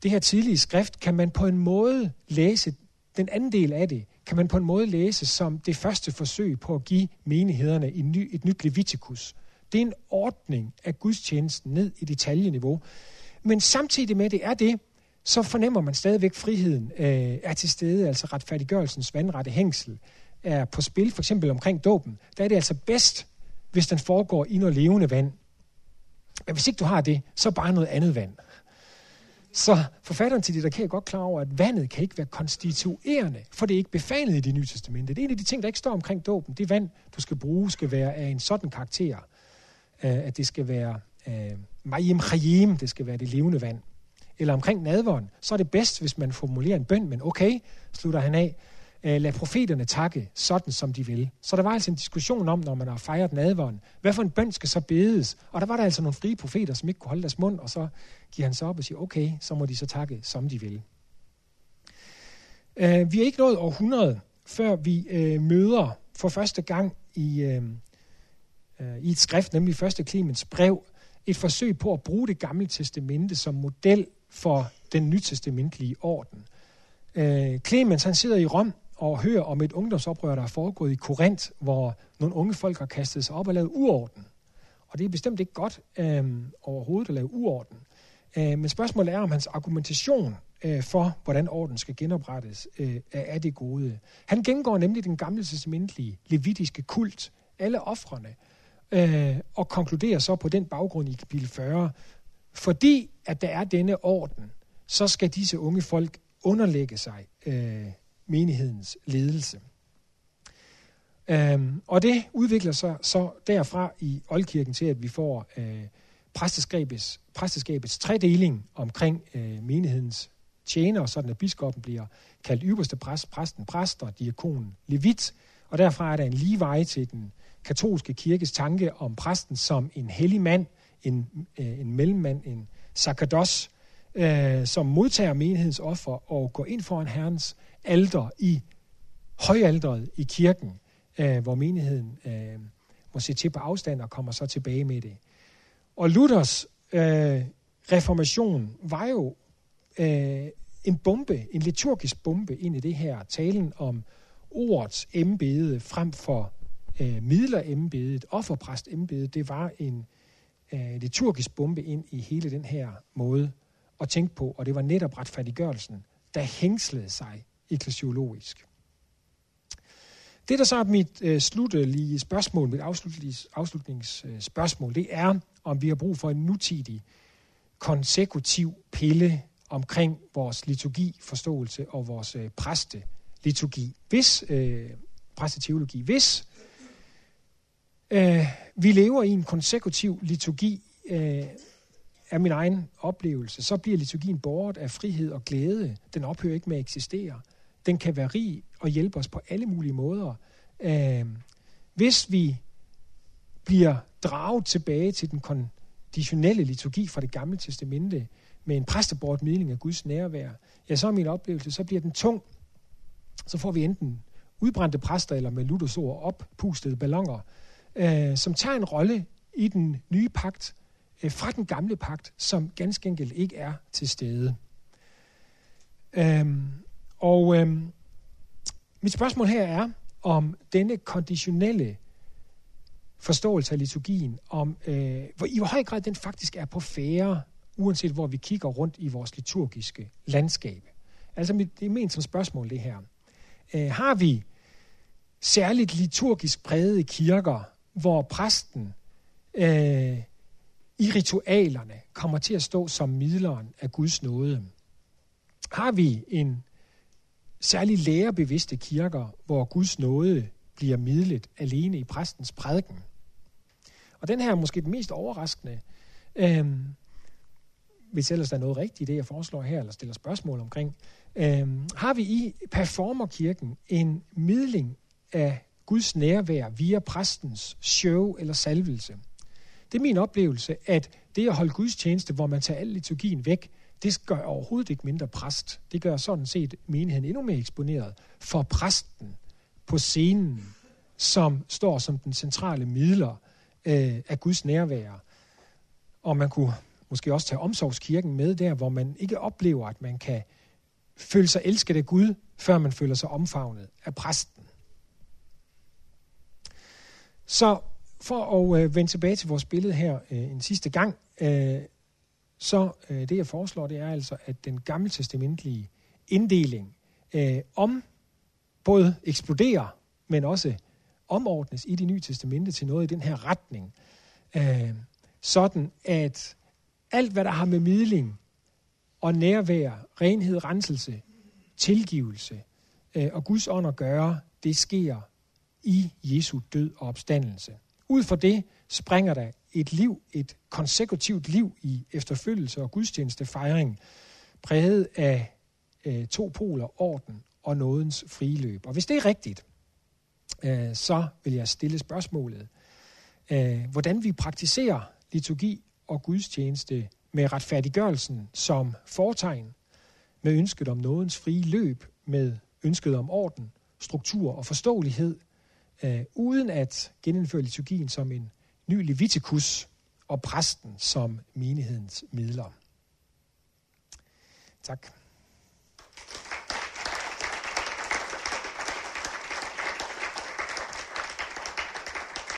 det her tidlige skrift, kan man på en måde læse, den anden del af det, kan man på en måde læse som det første forsøg på at give menighederne et, ny, et nyt Leviticus. Det er en ordning af gudstjenesten ned i detaljeniveau. Men samtidig med det er det, så fornemmer man stadigvæk friheden øh, er til stede, altså retfærdiggørelsens vandrette hængsel er på spil, for eksempel omkring dåben. Der er det altså bedst, hvis den foregår i noget levende vand. Men hvis ikke du har det, så bare noget andet vand. Så forfatteren til det, der kan jeg godt klar over, at vandet kan ikke være konstituerende, for det er ikke befalet i det nye testamente. Det er en af de ting, der ikke står omkring dåben. Det vand, du skal bruge, skal være af en sådan karakter, øh, at det skal være øh, mayim chayim, det skal være det levende vand. Eller omkring nadvåren, så er det bedst, hvis man formulerer en bøn, men okay, slutter han af, øh, lade profeterne takke sådan, som de vil. Så der var altså en diskussion om, når man har fejret nadvånd, hvad for en bøn skal så bedes? Og der var der altså nogle frie profeter, som ikke kunne holde deres mund, og så giver han så op og siger, okay, så må de så takke, som de vil. Øh, vi er ikke nået århundrede, før vi øh, møder for første gang i, øh, øh, i et skrift, nemlig første Clemens brev, et forsøg på at bruge det gamle testamente som model for den nytestamentlige orden. Øh, Clemens han sidder i Rom og hører om et ungdomsoprør, der er foregået i Korinth, hvor nogle unge folk har kastet sig op og lavet uorden. Og det er bestemt ikke godt øh, overhovedet at lave uorden. Øh, men spørgsmålet er, om hans argumentation øh, for, hvordan orden skal genoprettes, øh, er det gode. Han gengår nemlig den gamle testamentlige levitiske kult, alle offrene, øh, og konkluderer så på den baggrund i kapitel 40, fordi at der er denne orden, så skal disse unge folk underlægge sig øh, menighedens ledelse. Øhm, og det udvikler sig så derfra i Oldkirken til, at vi får øh, præsteskabets, præsteskabets tredeling omkring øh, menighedens tjener, sådan at biskoppen bliver kaldt ypperste præst, præsten præst og diakonen levit. Og derfra er der en lige vej til den katolske kirkes tanke om præsten som en hellig mand, en, øh, en mellemmand, en sakados, øh, som modtager menighedens offer og går ind foran Herrens alder i højalderet i kirken, øh, hvor menigheden øh, må se til på afstand og kommer så tilbage med det. Og Luthers øh, reformation var jo øh, en bombe, en liturgisk bombe ind i det her, talen om ordets embede frem for øh, midlerembedet, offerpræstembedet, det var en øh, liturgisk bombe ind i hele den her måde at tænke på, og det var netop retfærdiggørelsen, der hængslede sig eklesiologisk. Det, der så er mit øh, slutlige øh, spørgsmål, mit afslutningsspørgsmål, øh, det er, om vi har brug for en nutidig konsekutiv pille omkring vores liturgiforståelse og vores øh, præsteliturgi. Hvis, øh, præsteteologi, hvis øh, vi lever i en konsekutiv liturgi, øh, af min egen oplevelse, så bliver liturgien borget af frihed og glæde. Den ophører ikke med at eksistere. Den kan være rig og hjælpe os på alle mulige måder. Øh, hvis vi bliver draget tilbage til den konditionelle liturgi fra det gamle testamente, med en præstebort midling af Guds nærvær, ja, så er min oplevelse, så bliver den tung. Så får vi enten udbrændte præster, eller med Luthers ord oppustede ballonger, øh, som tager en rolle i den nye pagt øh, fra den gamle pagt, som ganske enkelt ikke er til stede. Øhm, og øh, mit spørgsmål her er, om denne konditionelle forståelse af liturgien, om øh, hvor, i hvor høj grad den faktisk er på færre, uanset hvor vi kigger rundt i vores liturgiske landskab. Altså det er ment som spørgsmål det her. Øh, har vi særligt liturgisk prægede kirker, hvor præsten øh, i ritualerne kommer til at stå som midleren af Guds nåde? Har vi en særligt lærebevidste kirker, hvor Guds nåde bliver midlet alene i præstens prædiken? Og den her er måske den mest overraskende, øhm, hvis ellers der er noget rigtigt i det, jeg foreslår her, eller stiller spørgsmål omkring. Øhm, har vi i performerkirken en midling af Guds nærvær via præstens show eller salvelse? Det er min oplevelse, at det at holde Guds tjeneste, hvor man tager al liturgien væk, det gør overhovedet ikke mindre præst. Det gør sådan set menigheden endnu mere eksponeret for præsten på scenen, som står som den centrale midler øh, af Guds nærvær. Og man kunne måske også tage omsorgskirken med der, hvor man ikke oplever, at man kan føle sig elsket af Gud, før man føler sig omfavnet af præsten. Så for at øh, vende tilbage til vores billede her øh, en sidste gang, øh, så øh, det jeg foreslår, det er altså, at den gammeltestamentlige inddeling øh, om både eksploderer, men også omordnes i det nye testamente til noget i den her retning. Øh, sådan at alt, hvad der har med midling og nærvær, renhed, renselse, tilgivelse øh, og Guds ånd at gøre, det sker i Jesu død og opstandelse. Ud fra det springer der et liv, et konsekutivt liv i efterfølgelse og gudstjeneste fejring, præget af øh, to poler, orden og nådens friløb. Og hvis det er rigtigt, øh, så vil jeg stille spørgsmålet, øh, hvordan vi praktiserer liturgi og gudstjeneste med retfærdiggørelsen som fortegn, med ønsket om nådens frie løb, med ønsket om orden, struktur og forståelighed, øh, uden at genindføre liturgien som en ny Levitikus og præsten som menighedens midler. Tak.